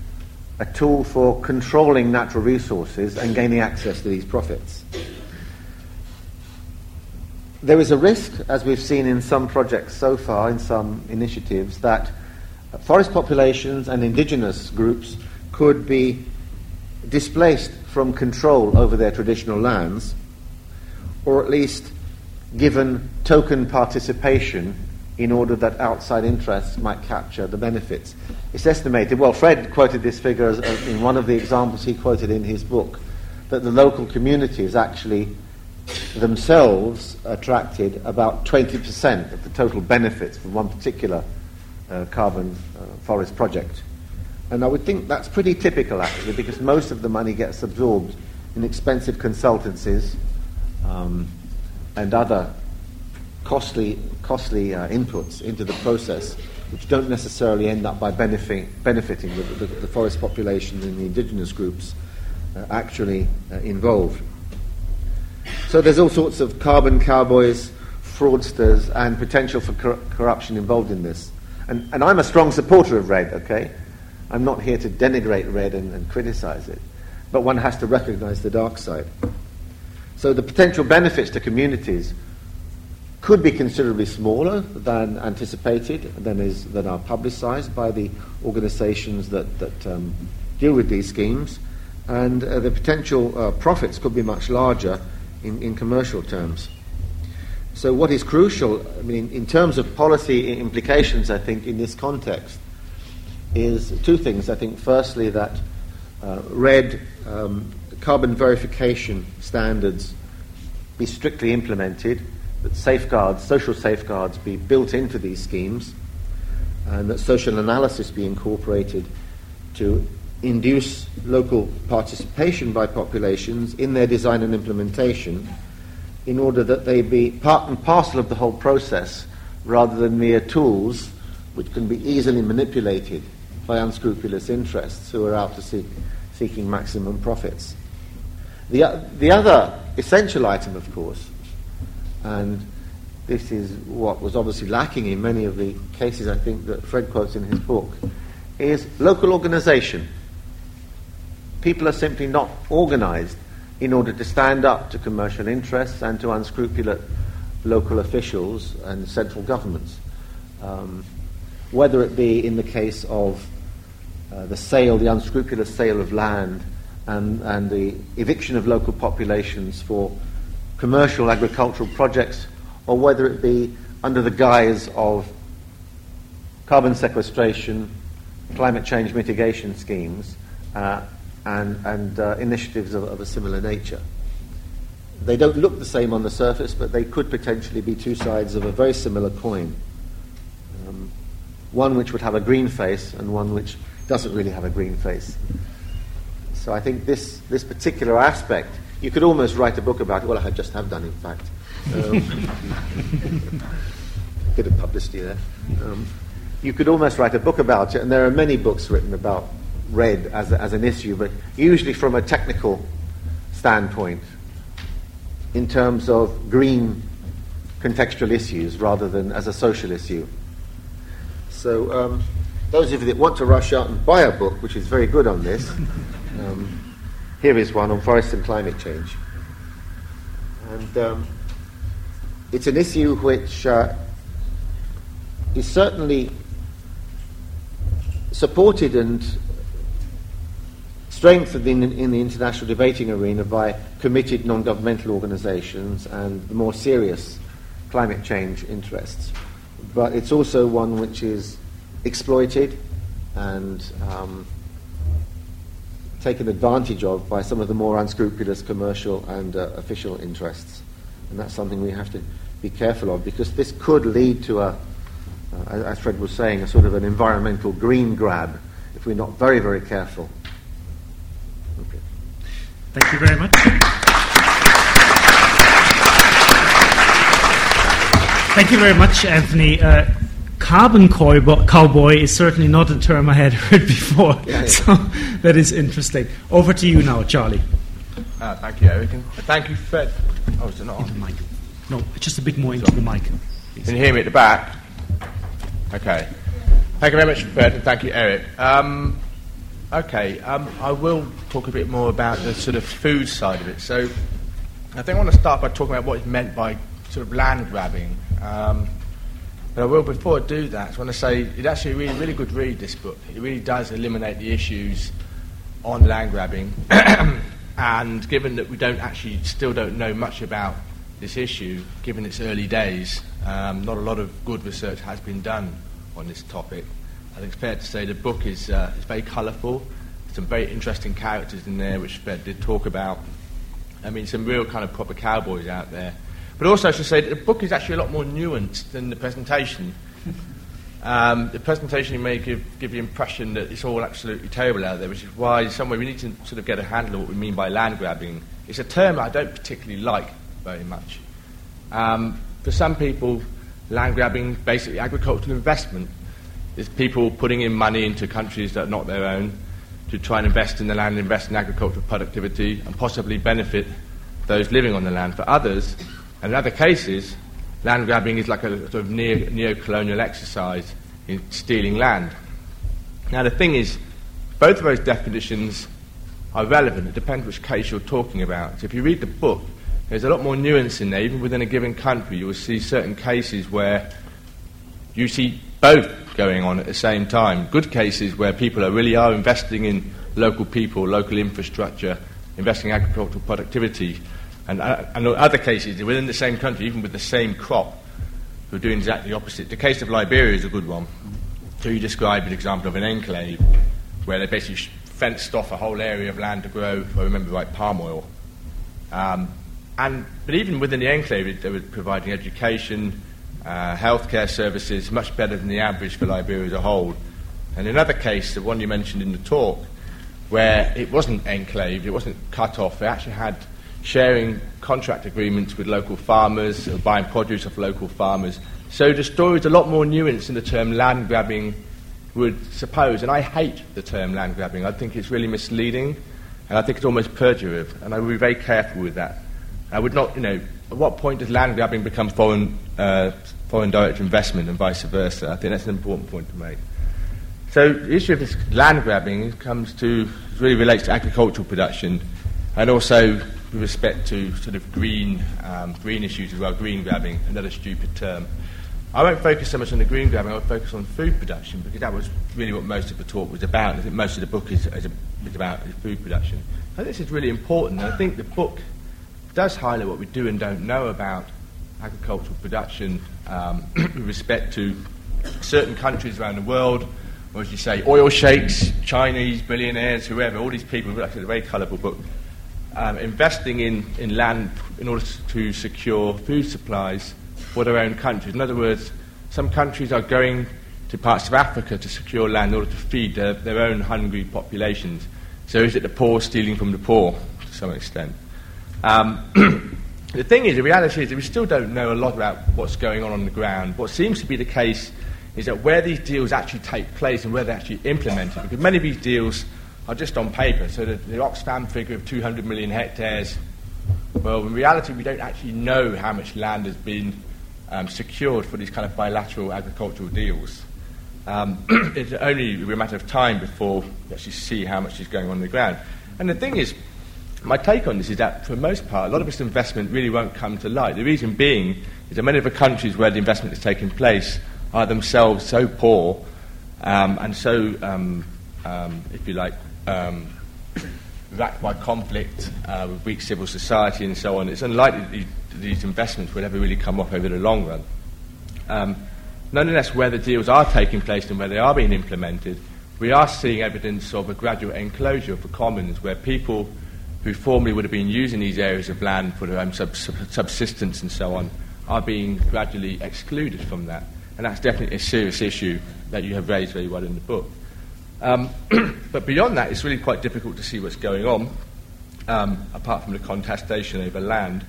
Speaker 4: a tool for controlling natural resources and gaining access to these profits. There is a risk, as we've seen in some projects so far, in some initiatives, that forest populations and indigenous groups could be displaced from control over their traditional lands, or at least given token participation in order that outside interests might capture the benefits. It's estimated, well, Fred quoted this figure as, in one of the examples he quoted in his book, that the local communities actually themselves attracted about 20% of the total benefits from one particular uh, carbon uh, forest project. And I would think that's pretty typical, actually, because most of the money gets absorbed in expensive consultancies um, and other costly, costly uh, inputs into the process, which don't necessarily end up by benefiting, benefiting the, the, the, forest populations and the indigenous groups uh, actually uh, involved. So there's all sorts of carbon cowboys, fraudsters, and potential for cor- corruption involved in this. And, and I'm a strong supporter of REDD, okay? I'm not here to denigrate REDD and, and criticize it, but one has to recognize the dark side. So the potential benefits to communities could be considerably smaller than anticipated, than, is, than are publicized by the organizations that, that um, deal with these schemes, and uh, the potential uh, profits could be much larger in, in commercial terms. So, what is crucial, I mean, in terms of policy implications, I think, in this context, is two things. I think, firstly, that uh, REDD um, carbon verification standards be strictly implemented, that safeguards, social safeguards, be built into these schemes, and that social analysis be incorporated to induce local participation by populations in their design and implementation in order that they be part and parcel of the whole process rather than mere tools which can be easily manipulated by unscrupulous interests who are out to seek seeking maximum profits. The, the other essential item, of course, and this is what was obviously lacking in many of the cases I think that Fred quotes in his book, is local organization. People are simply not organized in order to stand up to commercial interests and to unscrupulous local officials and central governments. Um, whether it be in the case of uh, the sale, the unscrupulous sale of land, and, and the eviction of local populations for commercial agricultural projects, or whether it be under the guise of carbon sequestration, climate change mitigation schemes, uh, and, and uh, initiatives of, of, a similar nature. They don't look the same on the surface, but they could potentially be two sides of a very similar coin. Um, one which would have a green face, and one which doesn't really have a green face. So I think this, this particular aspect, you could almost write a book about it. Well, I just have done, in fact. Um, [laughs] bit of publicity there. Um, you could almost write a book about it, and there are many books written about REDD as, as an issue, but usually from a technical standpoint, in terms of green contextual issues rather than as a social issue. So, um, those of you that want to rush out and buy a book, which is very good on this, um, here is one on forest and climate change. And um, it's an issue which uh, is certainly supported and strengthened in, in, the international debating arena by committed non governmental organizations and the more serious climate change interests. But it's also one which is exploited and um, taken advantage of by some of the more unscrupulous commercial and uh, official interests. And that's something we have to be careful of because this could lead to a, uh, as Fred was saying, a sort of an environmental green grab if we're not very, very careful.
Speaker 1: Okay. Thank you very much. Thank you very much, Anthony. Uh, carbon cowboy is certainly not a term I had [laughs] heard before. Yeah, yeah. So that is interesting. Over to you now, Charlie.
Speaker 3: Uh, thank you, Eric. Thank you, Fred. Oh, is it not
Speaker 1: on? the mic. No, just a bit more into the mic.
Speaker 3: Please. Can you hear me at the back? Okay. Thank you very much, Fred, and thank you, Eric. Um, okay, um, I will talk a bit more about the sort of food side of it. So I think I want to start by talking about what is meant by sort of land grabbing. Um, I will, before I do that, I want to say it's actually a really, really good read, this book. It really does eliminate the issues on land grabbing. [clears throat] and given that we don't actually, still don't know much about this issue, given its early days, um, not a lot of good research has been done on this topic. I think it's fair to say the book is, uh, is very colourful. Some very interesting characters in there, which Fred did talk about. I mean, some real kind of proper cowboys out there. But also, I should say that the book is actually a lot more nuanced than the presentation. Um, the presentation may give, give the impression that it's all absolutely terrible out there, which is why somewhere we need to sort of get a handle on what we mean by land grabbing. It's a term I don't particularly like very much. Um, for some people, land grabbing basically agricultural investment. It's people putting in money into countries that are not their own, to try and invest in the land, invest in agricultural productivity, and possibly benefit those living on the land. For others, and in other cases, land grabbing is like a sort of neo colonial exercise in stealing land. Now, the thing is, both of those definitions are relevant. It depends which case you're talking about. So if you read the book, there's a lot more nuance in there. Even within a given country, you will see certain cases where you see both going on at the same time. Good cases where people are really are investing in local people, local infrastructure, investing in agricultural productivity. And, uh, and other cases within the same country, even with the same crop, who are doing exactly the opposite. The case of Liberia is a good one. So you described an example of an enclave where they basically fenced off a whole area of land to grow, if I remember right, palm oil. Um, and, but even within the enclave, they were providing education, uh, healthcare services much better than the average for Liberia as a whole. And another case, the one you mentioned in the talk, where it wasn't enclaved, it wasn't cut off, they actually had sharing contract agreements with local farmers, or buying produce off local farmers. So the story is a lot more nuanced than the term land grabbing would suppose. And I hate the term land grabbing. I think it's really misleading, and I think it's almost perjurative, and I would be very careful with that. I would not, you know, at what point does land grabbing become foreign, uh, foreign direct investment and vice versa? I think that's an important point to make. So the issue of this land grabbing comes to really relates to agricultural production, and also with respect to sort of green um, green issues as well. Green grabbing, another stupid term. I won't focus so much on the green grabbing. I'll focus on food production because that was really what most of the talk was about. I think most of the book is, is, a, is about food production. I think this is really important. I think the book does highlight what we do and don't know about agricultural production um, [clears throat] with respect to certain countries around the world, or as you say, oil sheikhs, Chinese billionaires, whoever, all these people, it's a very colourful book, um, investing in, in land in order to secure food supplies for their own countries. In other words, some countries are going to parts of Africa to secure land in order to feed their, their own hungry populations. So is it the poor stealing from the poor to some extent? Um, [clears throat] the thing is, the reality is that we still don't know a lot about what's going on on the ground. What seems to be the case is that where these deals actually take place and where they're actually implemented, because many of these deals are just on paper. So the, the Oxfam figure of 200 million hectares, well, in reality, we don't actually know how much land has been um, secured for these kind of bilateral agricultural deals. Um, [clears throat] it's only a matter of time before we actually see how much is going on, on the ground. And the thing is, my take on this is that, for the most part, a lot of this investment really won't come to light. The reason being is that many of the countries where the investment is taking place are themselves so poor um, and so, um, um, if you like, um, racked by conflict, uh, with weak civil society and so on. It's unlikely that these investments will ever really come off over the long run. Um, nonetheless, where the deals are taking place and where they are being implemented, we are seeing evidence of a gradual enclosure of the commons where people who formerly would have been using these areas of land for their own subsistence and so on, are being gradually excluded from that. And that's definitely a serious issue that you have raised very well in the book. Um, [clears throat] but beyond that, it's really quite difficult to see what's going on, um, apart from the contestation over land.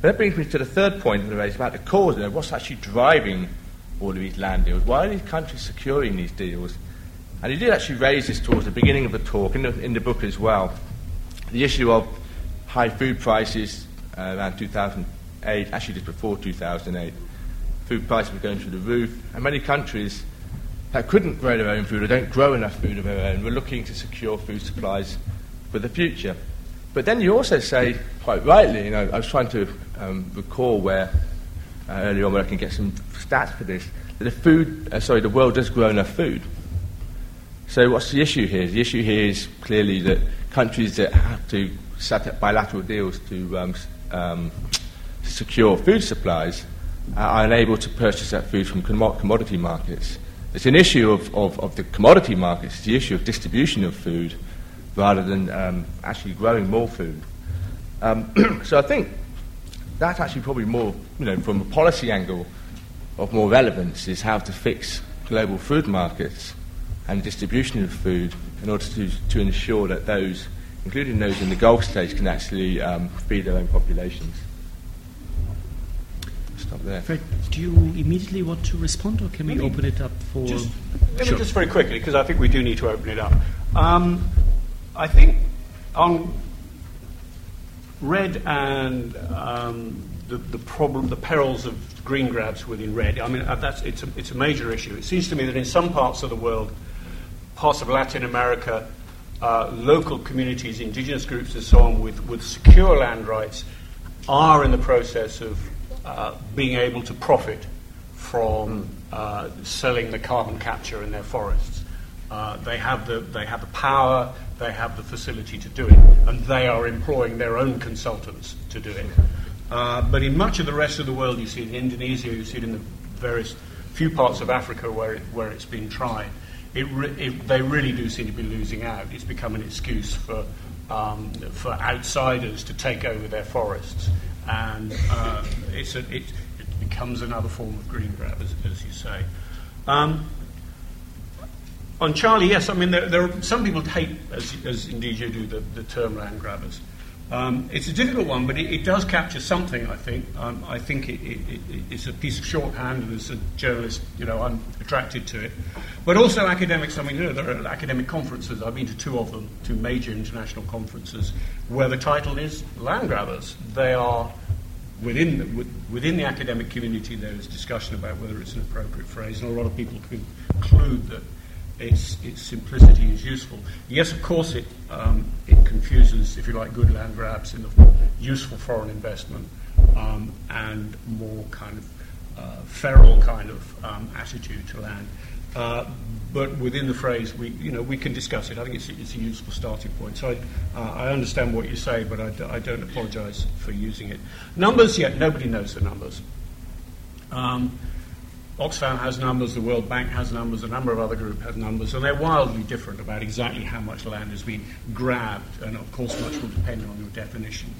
Speaker 3: But that brings me to the third point I raised about the cause, you know, what's actually driving all of these land deals? Why are these countries securing these deals? And he did actually raise this towards the beginning of the talk, in the, in the book as well the issue of high food prices uh, around 2008, actually just before 2008, food prices were going through the roof, and many countries that couldn't grow their own food or don't grow enough food of their own were looking to secure food supplies for the future. But then you also say, quite rightly, you know, I was trying to um, recall where uh, earlier on where I can get some stats for this, that the food, uh, sorry, the world does grow enough food. So what's the issue here? The issue here is clearly that countries that have to set up bilateral deals to um, um, secure food supplies are unable to purchase that food from commodity markets. It's an issue of, of, of, the commodity markets, it's the issue of distribution of food rather than um, actually growing more food. Um, [clears throat] so I think that's actually probably more, you know, from a policy angle of more relevance is how to fix global food markets and distribution of food in order to, to ensure that those, including those in the Gulf states, can actually um, feed their own populations. Stop there.
Speaker 5: Fred, do you immediately want to respond, or can we open it up for?
Speaker 2: Just, sure. just very quickly, because I think we do need to open it up. Um, I think on REDD and um, the, the problem, the perils of green grabs within REDD. I mean, uh, that's, it's, a, it's a major issue. It seems to me that in some parts of the world, parts of Latin America, uh, local communities, indigenous groups, and so on, with, with secure land rights, are in the process of uh, being able to profit from uh, selling the carbon capture in their forests. Uh, they, have the, they have the power, they have the facility to do it, and they are employing their own consultants to do it. Uh, but in much of the rest of the world, you see it in Indonesia, you see it in the various few parts of Africa where, it, where it's been tried. It re- it, they really do seem to be losing out. It's become an excuse for, um, for outsiders to take over their forests. And uh, it's a, it, it, becomes another form of green grab, as, as you say. Um, on Charlie, yes, I mean, there, there are, some people hate, as, as indeed you do, the, the term land grabbers. Um, it's a difficult one, but it, it, does capture something. I think. Um, I think it, it, it's a piece of shorthand, and as a journalist, you know, I'm attracted to it. But also academics. I mean, you know, there are academic conferences. I've been to two of them, two major international conferences, where the title is land grabbers. They are within the, within the academic community. There is discussion about whether it's an appropriate phrase, and a lot of people conclude that its, its simplicity is useful. Yes, of course, it, um, it confuses, if you like, good land grabs in the useful foreign investment um, and more kind of uh, feral kind of um, attitude to land. Uh, but within the phrase, we, you know, we can discuss it. I think it's, it's a useful starting point. So I, uh, I understand what you say, but I d- I don't apologise for using it. Numbers, yet yeah, nobody knows the numbers. Um, Oxfam has numbers, the World Bank has numbers, a number of other groups have numbers, and they're wildly different about exactly how much land has been grabbed, and of course, much will depend on your definition.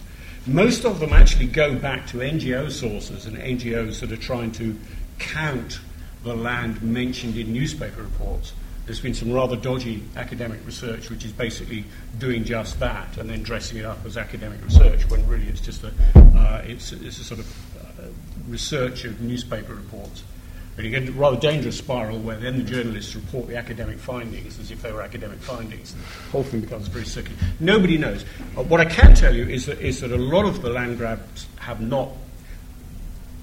Speaker 2: Most of them actually go back to NGO sources and NGOs that are trying to count the land mentioned in newspaper reports. There's been some rather dodgy academic research which is basically doing just that and then dressing it up as academic research when really it's just a, uh, it's, it's a sort of uh, research of newspaper reports. But you get a rather dangerous spiral where then the journalists report the academic findings as if they were academic findings. The whole thing becomes very sicky. Nobody knows. Uh, what I can tell you is that, is that a lot of the land grabs have not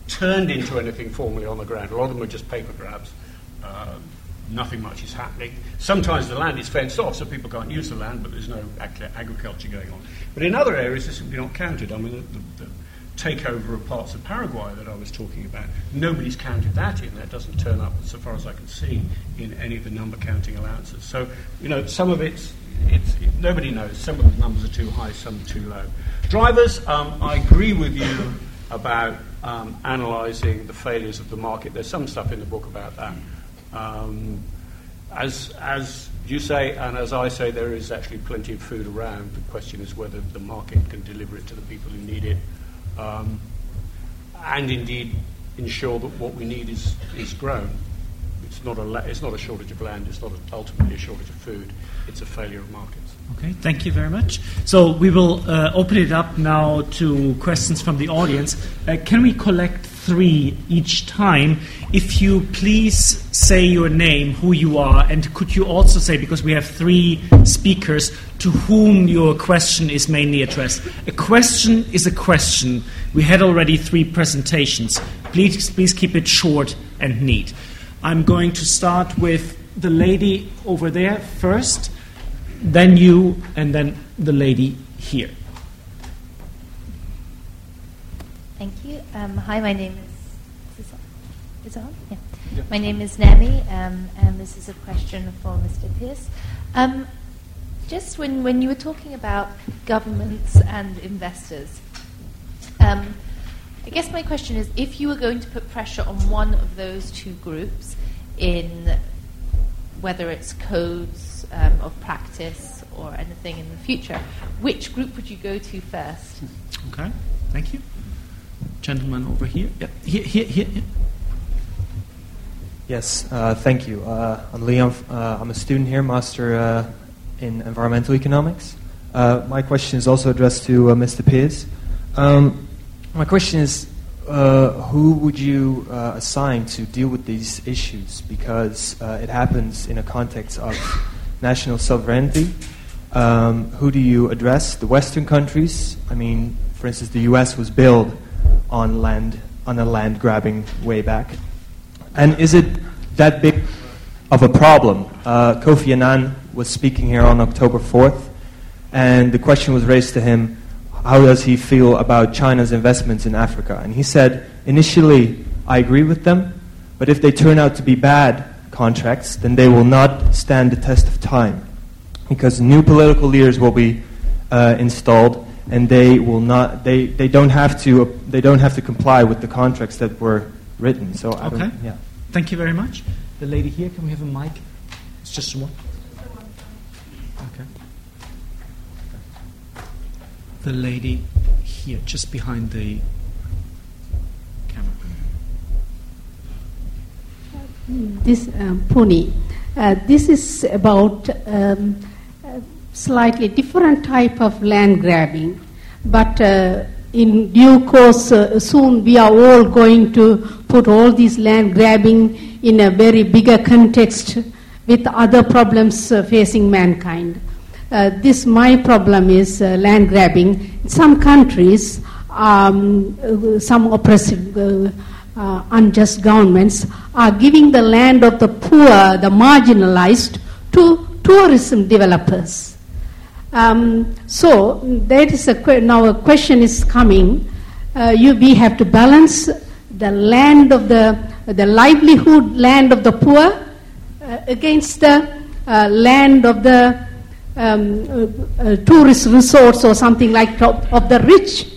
Speaker 2: turned into anything formally on the ground. A lot of them are just paper grabs. Uh, nothing much is happening. Sometimes the land is fenced off, so people can't use the land, but there's no ag- agriculture going on. But in other areas, they're simply not counted. I mean, the, the, the takeover of parts of Paraguay that I was talking about, nobody's counted that in. That doesn't turn up, so far as I can see, in any of the number counting allowances. So, you know, some of it's, it's it, nobody knows. Some of the numbers are too high, some too low. Drivers, um, I agree with you about um, analysing the failures of the market. There's some stuff in the book about that. Um, as, as you say, and as I say, there is actually plenty of food around. The question is whether the market can deliver it to the people who need it um, and indeed ensure that what we need is, is grown. It's not, a, it's not a shortage of land, it's not a, ultimately a shortage of food, it's a failure of markets.
Speaker 5: Okay, thank you very much. So we will uh, open it up now to questions from the audience. Uh, can we collect three each time? If you please say your name, who you are, and could you also say, because we have three speakers, to whom your question is mainly addressed? A question is a question. We had already three presentations. Please, please keep it short and neat. I'm going to start with the lady over there first, then you, and then the lady here.
Speaker 6: Thank you. Um, hi, my name is. Is, is it on? Yeah. yeah. My name is Nemi, um, and this is a question for Mr. Pearce. Um, just when, when you were talking about governments and investors, um, I guess my question is if you were going to put pressure on one of those two groups in whether it's codes um, of practice or anything in the future, which group would you go to first?
Speaker 5: Okay, thank you gentleman over here. Yeah, here, here, here.
Speaker 7: Yes, uh, thank you. Uh, I'm Leon. Uh, I'm a student here, master uh, in environmental economics. Uh, my question is also addressed to uh, Mr. Pearce. Um, my question is, who would you assign to deal with these issues? Because it happens in a context of national sovereignty, um, who do you address? The Western countries? I mean, for instance, the U.S. was built on land on a land grabbing way back, and is it that big of a problem? Uh, Kofi Annan was speaking here on October 4th, and the question was raised to him: How does he feel about China's investments in Africa? And he said, initially, I agree with them, but if they turn out to be bad contracts, then they will not stand the test of time because new political leaders will be uh, installed and they will not they, they don't have to uh, they don't have to comply with the contracts that were written so I
Speaker 5: Okay.
Speaker 7: don't, yeah
Speaker 5: Thank you very much. The lady here, can we have a mic? It's just one. Okay. The lady here, just behind the camera.
Speaker 8: this um, pony. Uh, this is about um, a slightly different type of land grabbing, but uh, in due course, uh, soon we are all going to put all these land grabbing in a very bigger context with other problems uh, facing mankind. Uh, this my problem is uh, land grabbing. In some countries, um, uh, some oppressive, unjust governments are giving the land of the poor, the marginalized, to tourism developers. Um, so that is a que- now a question is coming. Uh, you, we have to balance the land of the the livelihood land of the poor uh, against the uh, land of the um, uh, uh, tourist resorts or something like of, of the rich.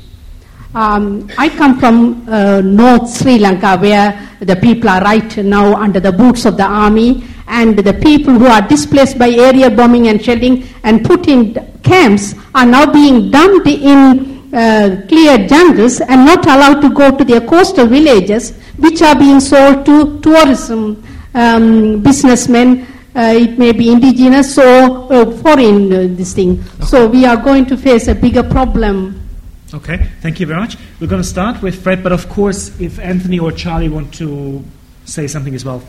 Speaker 8: Um, I come from uh, North Sri Lanka, where the people are right now under the boots of the army, and the people who are displaced by area bombing and shelling and put in camps are now being dumped in uh, cleared jungles and not allowed to go to their coastal villages, which are being sold to tourism um, businessmen. Uh, it may be indigenous or uh, foreign uh, this thing. So we are going to face a bigger problem
Speaker 5: Okay, thank you very much. We're going to start with Fred, but of course, if Anthony or Charlie want to say something as well,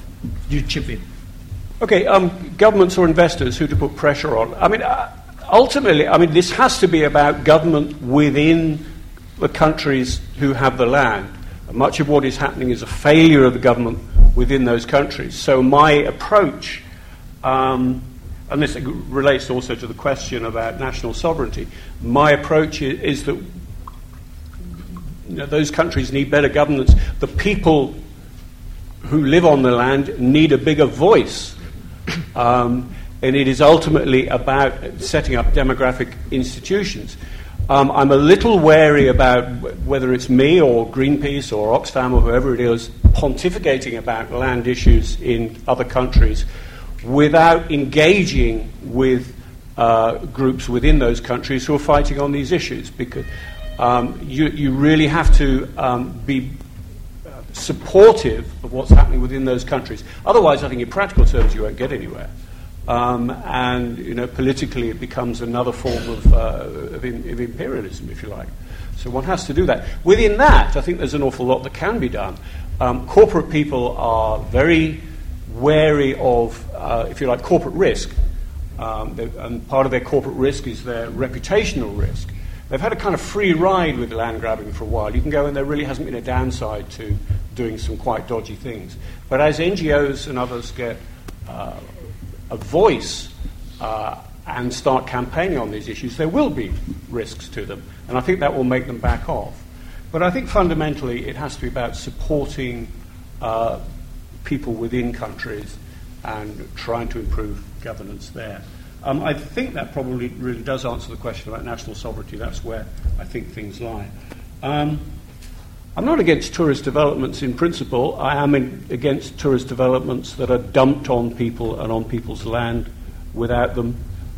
Speaker 5: you chip in.
Speaker 2: Okay, um, governments or investors who to put pressure on. I mean, uh, ultimately, I mean, this has to be about government within the countries who have the land. Much of what is happening is a failure of the government within those countries. So my approach, um, and this relates also to the question about national sovereignty, my approach is, is that you know, those countries need better governance. The people who live on the land need a bigger voice. Um, and it is ultimately about setting up demographic institutions. Um, I'm a little wary about whether it's me or Greenpeace or Oxfam or whoever it is pontificating about land issues in other countries without engaging with uh, groups within those countries who are fighting on these issues. Because um, you, you really have to um, be uh, supportive of what's happening within those countries. Otherwise, I think in practical terms, you won't get anywhere. Um, and you know, politically, it becomes another form of, uh, of, in, of imperialism, if you like. So one has to do that. Within that, I think there's an awful lot that can be done. Um, corporate people are very wary of, uh, if you like, corporate risk. Um, and part of their corporate risk is their reputational risk. They've had a kind of free ride with land grabbing for a while. You can go and there really hasn't been a downside to doing some quite dodgy things. But as NGOs and others get uh, a voice uh, and start campaigning on these issues, there will be risks to them. And I think that will make them back off. But I think fundamentally it has to be about supporting uh, people within countries and trying to improve governance there. Um, I think that probably really does answer the question about national sovereignty. That's where I think things lie. Um, I'm not against tourist developments in principle. I am in, against tourist developments that are dumped on people and on people's land without them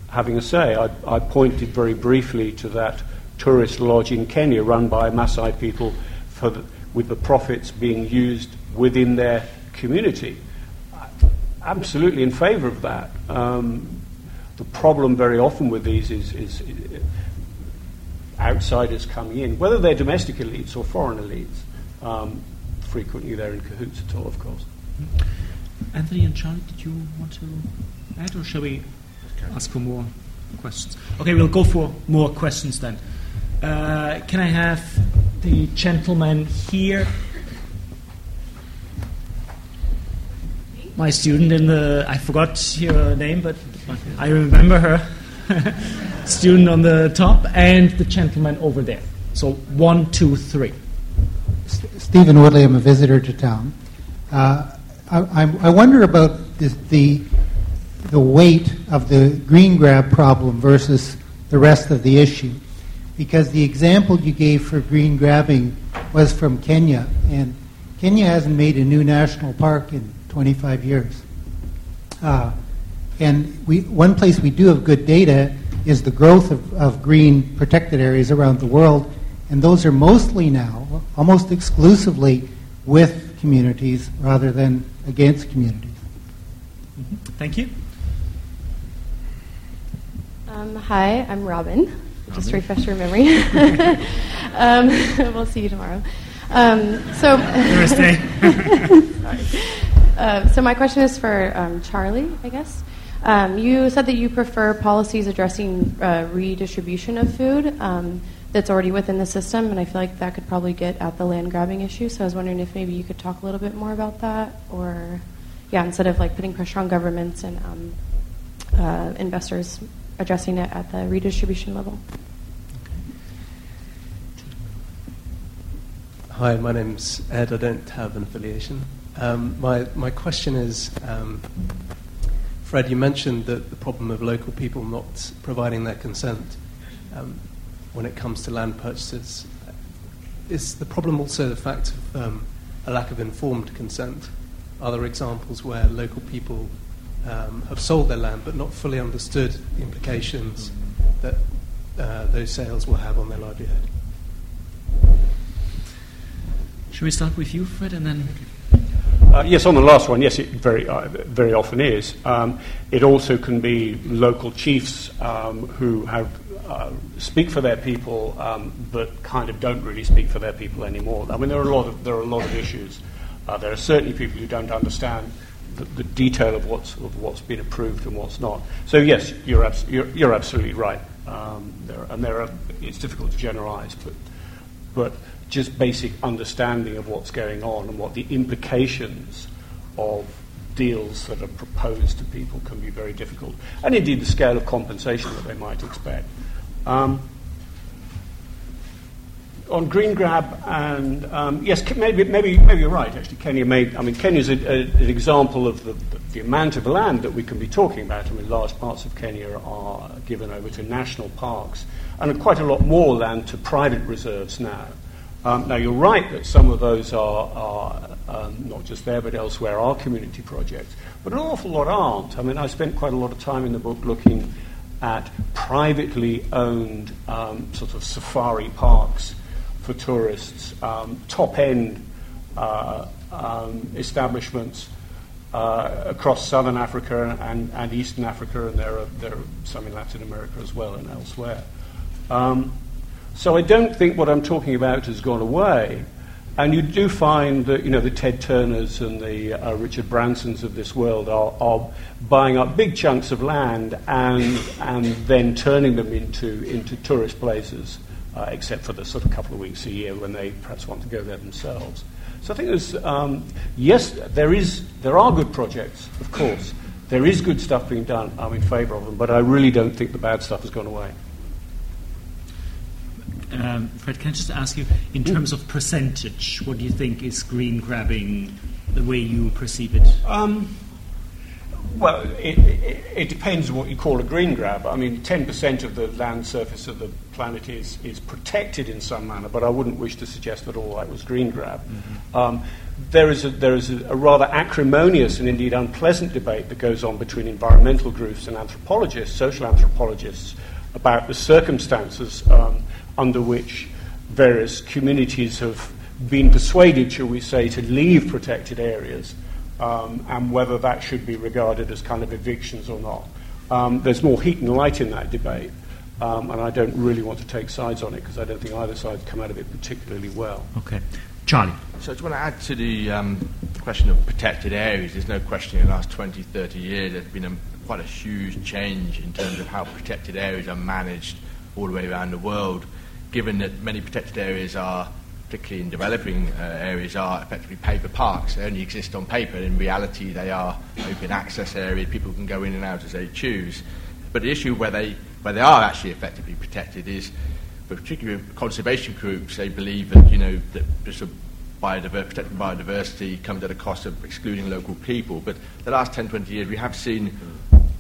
Speaker 2: having a say. I, I pointed very briefly to that tourist lodge in Kenya run by Maasai people the, with the profits being used within their community. Absolutely in favour of that. Um, the problem very often with these is, is, is outsiders coming in, whether they're domestic elites or foreign elites. Um, frequently they're in cahoots at all, of course.
Speaker 5: Anthony and Charlie, did you want to add, or shall we ask for more questions. Okay, we'll go for more questions then. Uh, can I have the gentleman here? My student in the, I forgot your name, but I remember her. [laughs] student on the top, and the gentleman over there. So one, two, three.
Speaker 9: Stephen Woodley, I'm a visitor to town. Uh, I, I, wonder about the, the, the weight of the green grab problem versus the rest of the issue. Because the example you gave for green grabbing was from Kenya, and Kenya hasn't made a new national park in 25 years. Uh, and we, one place we do have good data is the growth of, of green protected areas around the world, and those are mostly now, almost exclusively, with communities rather than against communities.
Speaker 5: Mm-hmm. Thank you.
Speaker 10: Um, hi, I'm Robin. Robin. Just to refresh your memory. [laughs] um, [laughs] we'll see you tomorrow. Um, so,
Speaker 5: Thursday. [laughs]
Speaker 10: sorry. Uh, so my question is for um, Charlie, I guess. Um, you said that you prefer policies addressing uh, redistribution of food um, that's already within the system, and I feel like that could probably get at the land grabbing issue. So I was wondering if maybe you could talk a little bit more about that, or yeah, instead of like putting pressure on governments and um, uh, investors, addressing it at the redistribution level.
Speaker 11: Hi, my name's Ed. I don't have an affiliation. Um, my my question is. Fred, you mentioned that the problem of local people not providing their consent um, when it comes to land purchases. Is the problem also the fact of um, a lack of informed consent? Are there examples where local people um, have sold their land but not fully understood the implications that uh, those sales will have on their livelihood?
Speaker 5: Should we start with you, Fred, and then
Speaker 2: uh, yes, on the last one, yes, it very, uh, very often is. Um, it also can be local chiefs um, who have uh, speak for their people, um, but kind of don't really speak for their people anymore. I mean, there are a lot of there are a lot of issues. Uh, there are certainly people who don't understand the, the detail of what's of what's been approved and what's not. So yes, you're abs- you're, you're, absolutely right. Um, there, and there are it's difficult to generalise, but but just basic understanding of what's going on and what the implications of deals that are proposed to people can be very difficult, and indeed the scale of compensation that they might expect. Um, on green grab and um, yes, maybe, maybe, maybe you're right. Actually, Kenya made. I mean, Kenya's a, a, an example of the, the, the, amount of land that we can be talking about. I mean, large parts of Kenya are given over to national parks, and quite a lot more land to private reserves now. Um, now, you're right that some of those are, are um, not just there but elsewhere are community projects, but an awful lot aren't. I mean, I spent quite a lot of time in the book looking at privately owned um, sort of safari parks for tourists, um, top end uh, um, establishments. Uh, across southern Africa and, and, eastern Africa, and there are, there are some in Latin America as well and elsewhere. Um, so I don't think what I'm talking about has gone away. And you do find that you know the Ted Turners and the uh, Richard Bransons of this world are, are, buying up big chunks of land and and then turning them into into tourist places, uh, except for the sort of couple of weeks a year when they perhaps want to go there themselves. So I think there's um, yes, there is there are good projects, of course. There is good stuff being done. I'm in favour of them, but I really don't think the bad stuff has gone away.
Speaker 5: Um, Fred, can I just ask you, in terms of percentage, what do you think is green grabbing the way you perceive it?
Speaker 2: Um, well, it, it, it, depends what you call a green grab. I mean, 10% of the land surface of the planet is, is protected in some manner, but I wouldn't wish to suggest that all that was green grab. Mm-hmm. Um, there is, a, there is a, a, rather acrimonious and indeed unpleasant debate that goes on between environmental groups and anthropologists, social anthropologists, about the circumstances um, under which various communities have been persuaded, shall we say, to leave protected areas, um, and whether that should be regarded as kind of evictions or not. Um, there's more heat and light in that debate, um, and I don't really want to take sides on it because I don't think either side's come out of it particularly well.
Speaker 5: Okay. Charlie.
Speaker 3: So I just want to add to the um, question of protected areas. There's no question in the last 20, 30 years there's been a quite a huge change in terms of how protected areas are managed all the way around the world, given that many protected areas are, particularly in developing uh, areas, are effectively paper parks. They only exist on paper. In reality, they are open access areas. People can go in and out as they choose. But the issue where they, where they are actually effectively protected is, particularly conservation groups, they believe that, you know, that just a biodiversity, protecting biodiversity comes at a cost of excluding local people. But the last 10, 20 years, we have seen,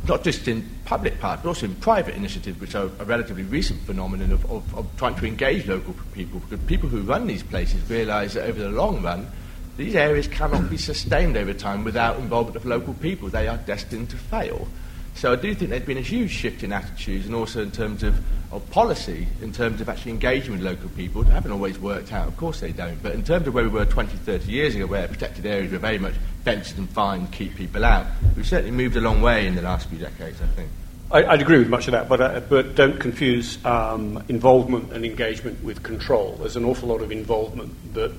Speaker 3: not just in public parts, but also in private initiatives, which are a relatively recent phenomenon of, of, of trying to engage local people. Because people who run these places realise that over the long run, these areas cannot be sustained over time without involvement of local people. They are destined to fail. So I do think there's been a huge shift in attitudes and also in terms of, of policy, in terms of actually engaging with local people. They haven't always worked out, of course they don't. But in terms of where we were 20, 30 years ago, where protected areas were very much fenced and fine, keep people out, we've certainly moved a long way in the last few decades, I think.
Speaker 2: I, would agree with much of that, but, uh, but don't confuse um, involvement and engagement with control. There's an awful lot of involvement that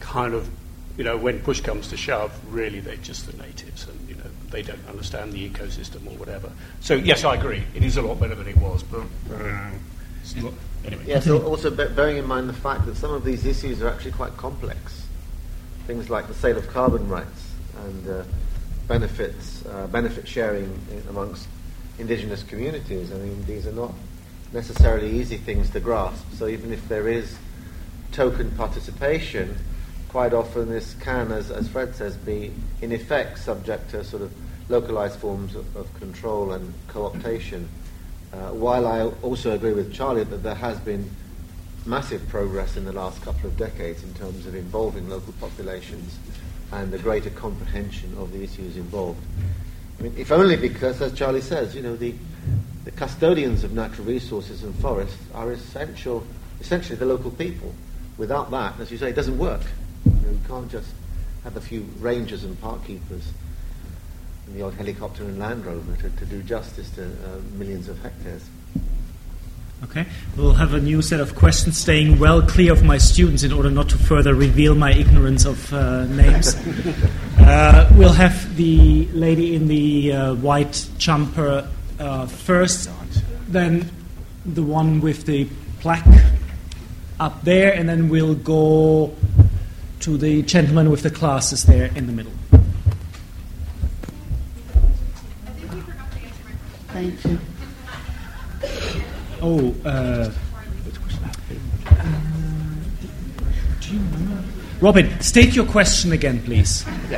Speaker 2: kind of, you know, when push comes to shove, really they're just the natives. And, you know, they don't understand the ecosystem or whatever. So yes, I agree. It is a lot better than it was, but uh, not, anyway.
Speaker 4: Yes, also bearing in mind the fact that some of these issues are actually quite complex. Things like the sale of carbon rights and uh, benefits, uh, benefit sharing amongst indigenous communities. I mean, these are not necessarily easy things to grasp. So even if there is token participation, quite often this can, as, as Fred says, be in effect subject to sort of localized forms of, of control and co-optation. Uh, while I also agree with Charlie that there has been massive progress in the last couple of decades in terms of involving local populations and the greater comprehension of the issues involved. I mean, if only because, as Charlie says, you know, the, the custodians of natural resources and forests are essential, essentially the local people. Without that, as you say, it doesn't work. You, know, you can't just have a few rangers and park keepers and the odd helicopter and Land Rover to, to do justice to uh, millions of hectares.
Speaker 1: Okay, we'll have a new set of questions, staying well clear of my students in order not to further reveal my ignorance of uh, names. [laughs] uh, we'll have the lady in the uh, white jumper uh, first, then the one with the plaque up there, and then we'll go to the gentleman with the glasses there in the middle.
Speaker 12: Thank you.
Speaker 1: Oh, uh, Robin, state your question again, please.
Speaker 2: I'm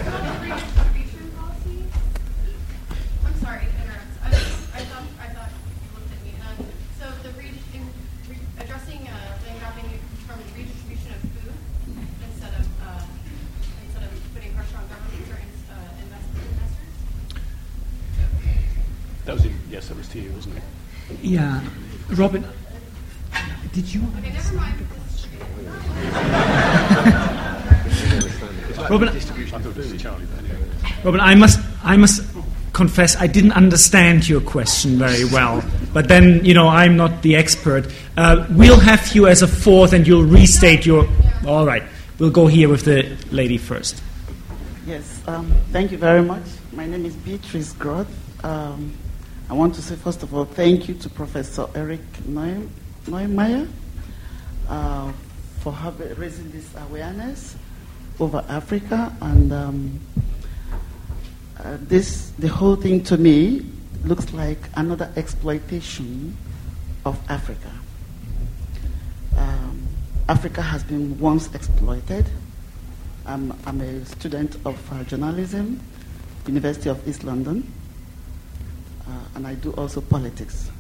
Speaker 2: sorry to interrupt. I thought you, isn't it?
Speaker 1: Yeah. Robin, did you
Speaker 2: okay, never mind.
Speaker 1: Robin, Robin, I must, I must confess, I didn't understand your question very well. But then, you know, I'm not the expert. Uh, we'll have you as a fourth, and you'll restate your. All right, we'll go here with the lady first.
Speaker 12: Yes, um, thank you very much. My name is Beatrice Groth. Um, I want to say, first of all, thank you to Professor Eric Neumayer uh, for raising this awareness over Africa. And um, uh, this, the whole thing to me looks like another exploitation of Africa. Um, Africa has been once exploited. I'm, I'm a student of uh, journalism, University of East London and I do also politics.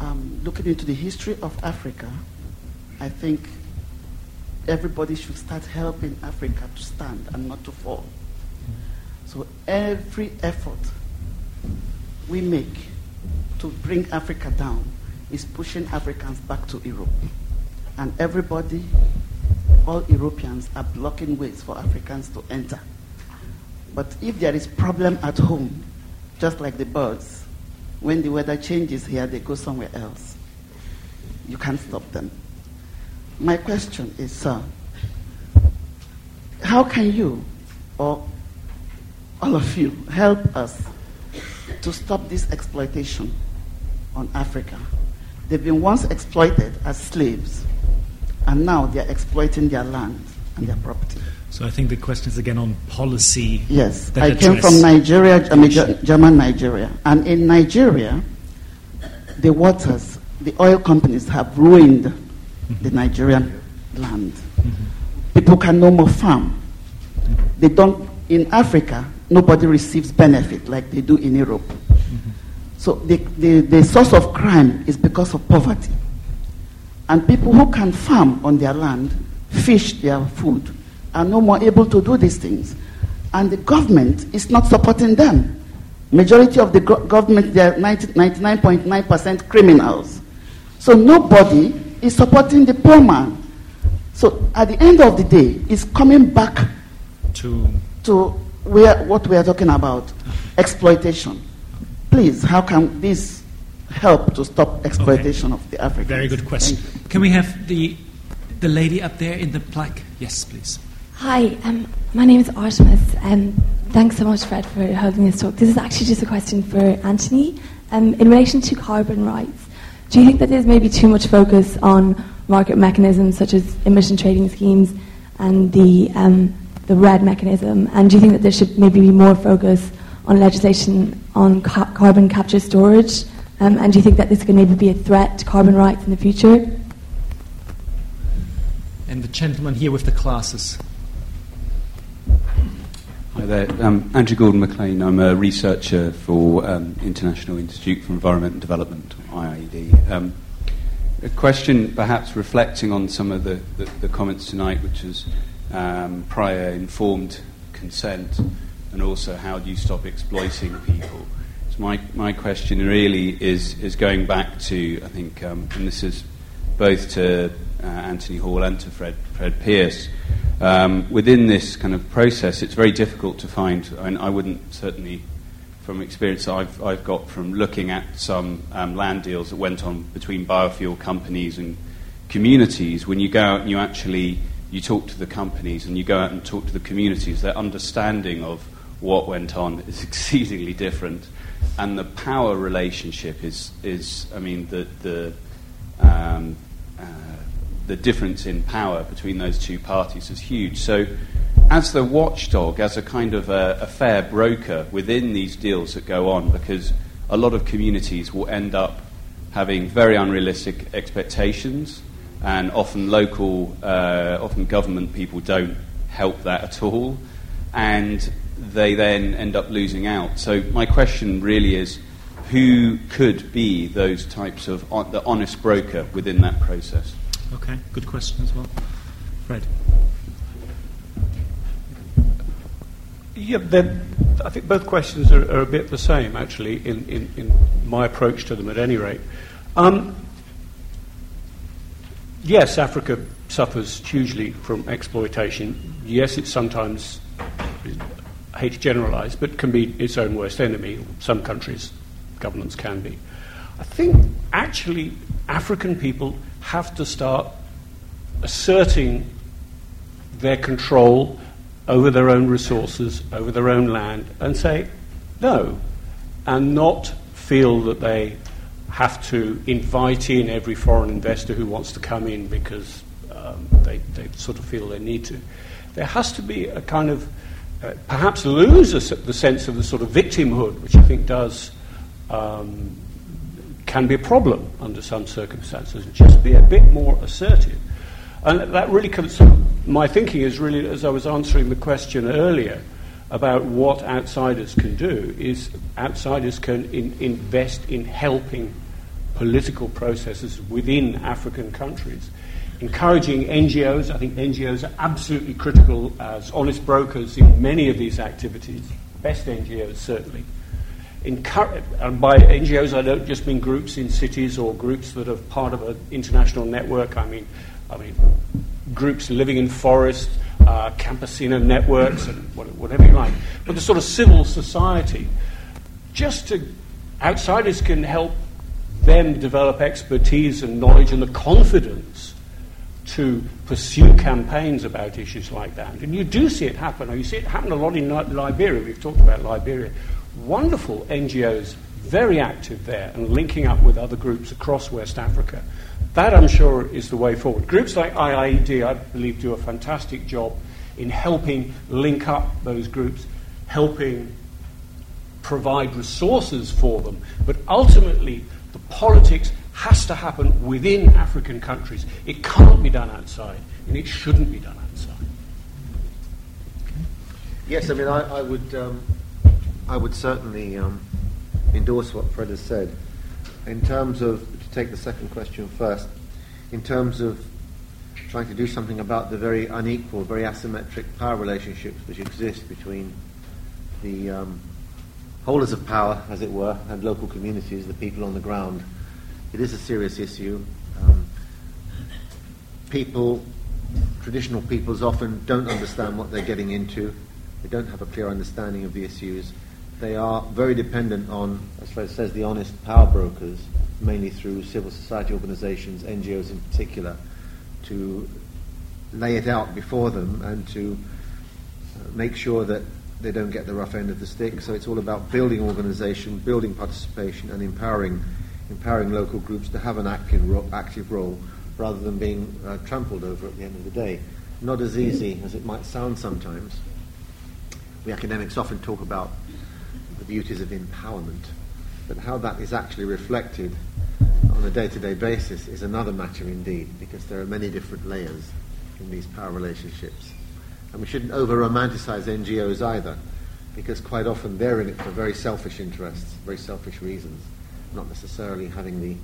Speaker 12: Um, looking into the history of Africa, I think everybody should start helping Africa to stand and not to fall. So every effort we make to bring Africa down is pushing Africans back to Europe. And everybody, all Europeans, are blocking ways for Africans to enter. But if there is problem at home, just like the birds. When the weather changes here, they go somewhere else. You can't stop them. My question is, sir, how can you, or all of you, help us to stop this exploitation on Africa. They've been once exploited as slaves, and now they're exploiting their land and their property.
Speaker 5: So I think the question is again on policy.
Speaker 12: Yes, I came from Nigeria, I mean, German Nigeria, and in Nigeria, the waters, the oil companies have ruined mm-hmm. the Nigerian land. Mm-hmm. People can no more farm. Mm-hmm. They don't in Africa. Nobody receives benefit like they do in Europe. So the, the, the source of crime is because of poverty. And people who can farm on their land, fish their food, are no more able to do these things. And the government is not supporting them. Majority of the go- government, they are 99.9% criminals. So nobody is supporting the poor man. So at the end of the day, it's coming back
Speaker 5: to
Speaker 12: to where, what we are talking about, exploitation. Please, how can this help to stop exploitation of the Africans?
Speaker 5: Very good question. Can we have the the lady up there in the black? Yes, please.
Speaker 13: Hi, um, my name is Artemis. Um, thanks so much, Fred, for holding this talk. This is actually just a question for Anthony. Um, in relation to carbon rights, do you think that there's maybe too much focus on market mechanisms such as emission trading schemes and the, um, the REDD mechanism? And do you think that there should maybe be more focus on legislation on ca- carbon capture storage? Um, and do you think that this could maybe be a threat to carbon rights in the future?
Speaker 5: And the gentleman here with the glasses.
Speaker 14: Hi there, um, Andrew Gordon McLean. I'm a researcher for um, International Institute for Environment and Development, IIED. Um, a question, perhaps reflecting on some of the, the, the comments tonight, which is um, prior informed consent, and also how do you stop exploiting people. So my, my question really is, is going back to, I think, um, and this is both to uh, Anthony Hall and to Fred, Fred Pearce. Um, within this kind of process, it's very difficult to find, and I wouldn't certainly, from experience I've, I've got from looking at some um, land deals that went on between biofuel companies and communities, when you go out and you actually you talk to the companies and you go out and talk to the communities, their understanding of what went on [laughs] is exceedingly different, and the power relationship is, is I mean, the, the um, the difference in power between those two parties is huge. So, as the watchdog, as a kind of a, a, fair broker within these deals that go on, because a lot of communities will end up having very unrealistic expectations, and often local, uh, often government people don't help that at all, and they then end up losing out. So, my question really is who could be those types of the honest broker within that process?
Speaker 5: Okay, good question as well. Fred.
Speaker 2: Yeah, then I think both questions are, are, a bit the same, actually, in, in, in, my approach to them at any rate. Um, yes, Africa suffers hugely from exploitation. Yes, it's sometimes, I hate to generalize, but can be its own worst enemy. Some countries, governments can be. I think actually African people have to start asserting their control over their own resources, over their own land, and say no, and not feel that they have to invite in every foreign investor who wants to come in because um, they, they sort of feel they need to. There has to be a kind of, uh, perhaps lose a, the sense of the sort of victimhood, which I think does. Um, can be a problem under some circumstances, just be a bit more assertive. And that really comes, my thinking is really, as I was answering the question earlier about what outsiders can do, is outsiders can in, invest in helping political processes within African countries. Encouraging NGOs, I think NGOs are absolutely critical as honest brokers in many of these activities, best NGOs certainly and by NGOs I don't just mean groups in cities or groups that are part of an international network. I mean, I mean groups living in forests, uh, campesino networks, and whatever you like. But the sort of civil society, just to outsiders can help them develop expertise and knowledge and the confidence to pursue campaigns about issues like that. And you do see it happen. You see it happen a lot in Liberia. We've talked about Liberia wonderful NGOs very active there and linking up with other groups across West Africa. That, I'm sure, is the way forward. Groups like IIED, I believe, do a fantastic job in helping link up those groups, helping provide resources for them. But ultimately, the politics has to happen within African countries. It can't be done outside, and it shouldn't be done outside.
Speaker 4: Yes, I mean, I, I would, um, I would certainly um, endorse what Fred has said. In terms of, to take the second question first, in terms of trying to do something about the very unequal, very asymmetric power relationships which exist between the um, holders of power, as it were, and local communities, the people on the ground. It is a serious issue. Um, people, traditional peoples, often don't understand what they're getting into. They don't have a clear understanding of the issues. They are very dependent on, as Fred says, the honest power brokers, mainly through civil society organizations, NGOs in particular, to lay it out before them and to uh, make sure that they don't get the rough end of the stick. So it's all about building organization, building participation, and empowering, empowering local groups to have an active, active role rather than being uh, trampled over at the end of the day. Not as easy as it might sound sometimes. We academics often talk about the beauties of empowerment, but how that is actually reflected on a day-to-day basis is another matter indeed, because there are many different layers in these power relationships. And we shouldn't over-romanticize NGOs either, because quite often they're in it for very selfish interests, very selfish reasons, not necessarily having the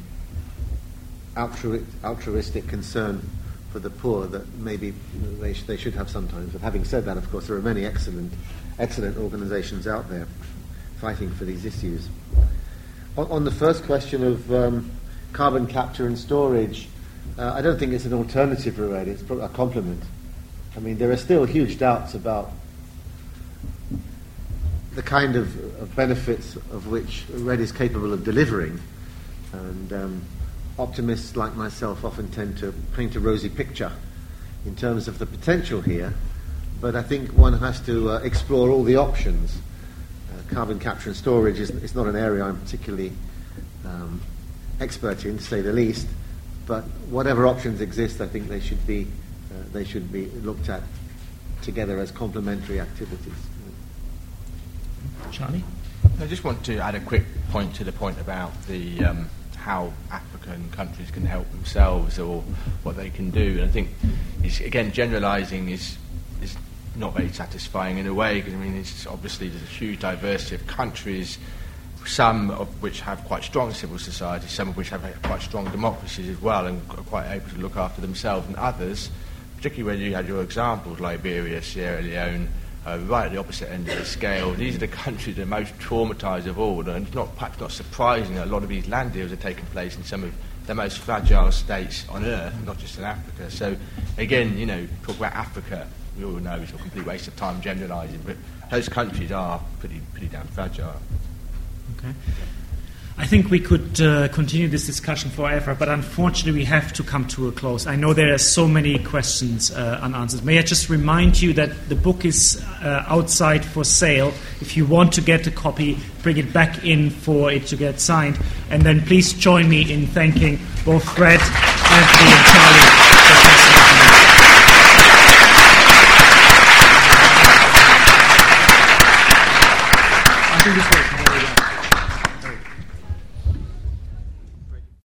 Speaker 4: altru- altruistic concern for the poor that maybe they, sh- they should have sometimes. But having said that, of course, there are many excellent, excellent organizations out there fighting for these issues. On, on the first question of um, carbon capture and storage, uh, I don't think it's an alternative, Rued. It's a complement. I mean, there are still huge doubts about the kind of, of benefits of which REDD is capable of delivering. And um, optimists like myself often tend to paint a rosy picture in terms of the potential here, but I think one has to uh, explore all the options. Carbon capture and storage is, is, not an area I'm particularly um, expert in, to say the least, but whatever options exist, I think they should be, uh, they should be looked at together as complementary activities.
Speaker 5: Charlie?
Speaker 3: I just want to add a quick point to the point about the um, how African countries can help themselves or what they can do. And I think, again, generalising is is not very satisfying in a way because I mean, it's obviously there's a huge diversity of countries. Some of which have quite strong civil societies, some of which have quite strong democracies as well, and are quite able to look after themselves, and others, particularly when you had your examples, Liberia, Sierra Leone, uh, right at the opposite end of the scale. These are the countries that are most traumatised of all, and it's not, perhaps not surprising that a lot of these land deals are taking place in some of the most fragile states on earth, not just in Africa. So, again, you know, talk about Africa, we all know it's a complete waste of time generalising, but those countries are pretty, pretty damn fragile.
Speaker 5: Okay. I think we could uh, continue this discussion forever, but unfortunately, we have to come to a close. I know there are so many questions uh, unanswered. May I just remind you that the book is uh, outside for sale. If you want to get a copy, bring it back in for it to get signed. And then please join me in thanking both Fred, and Charlie.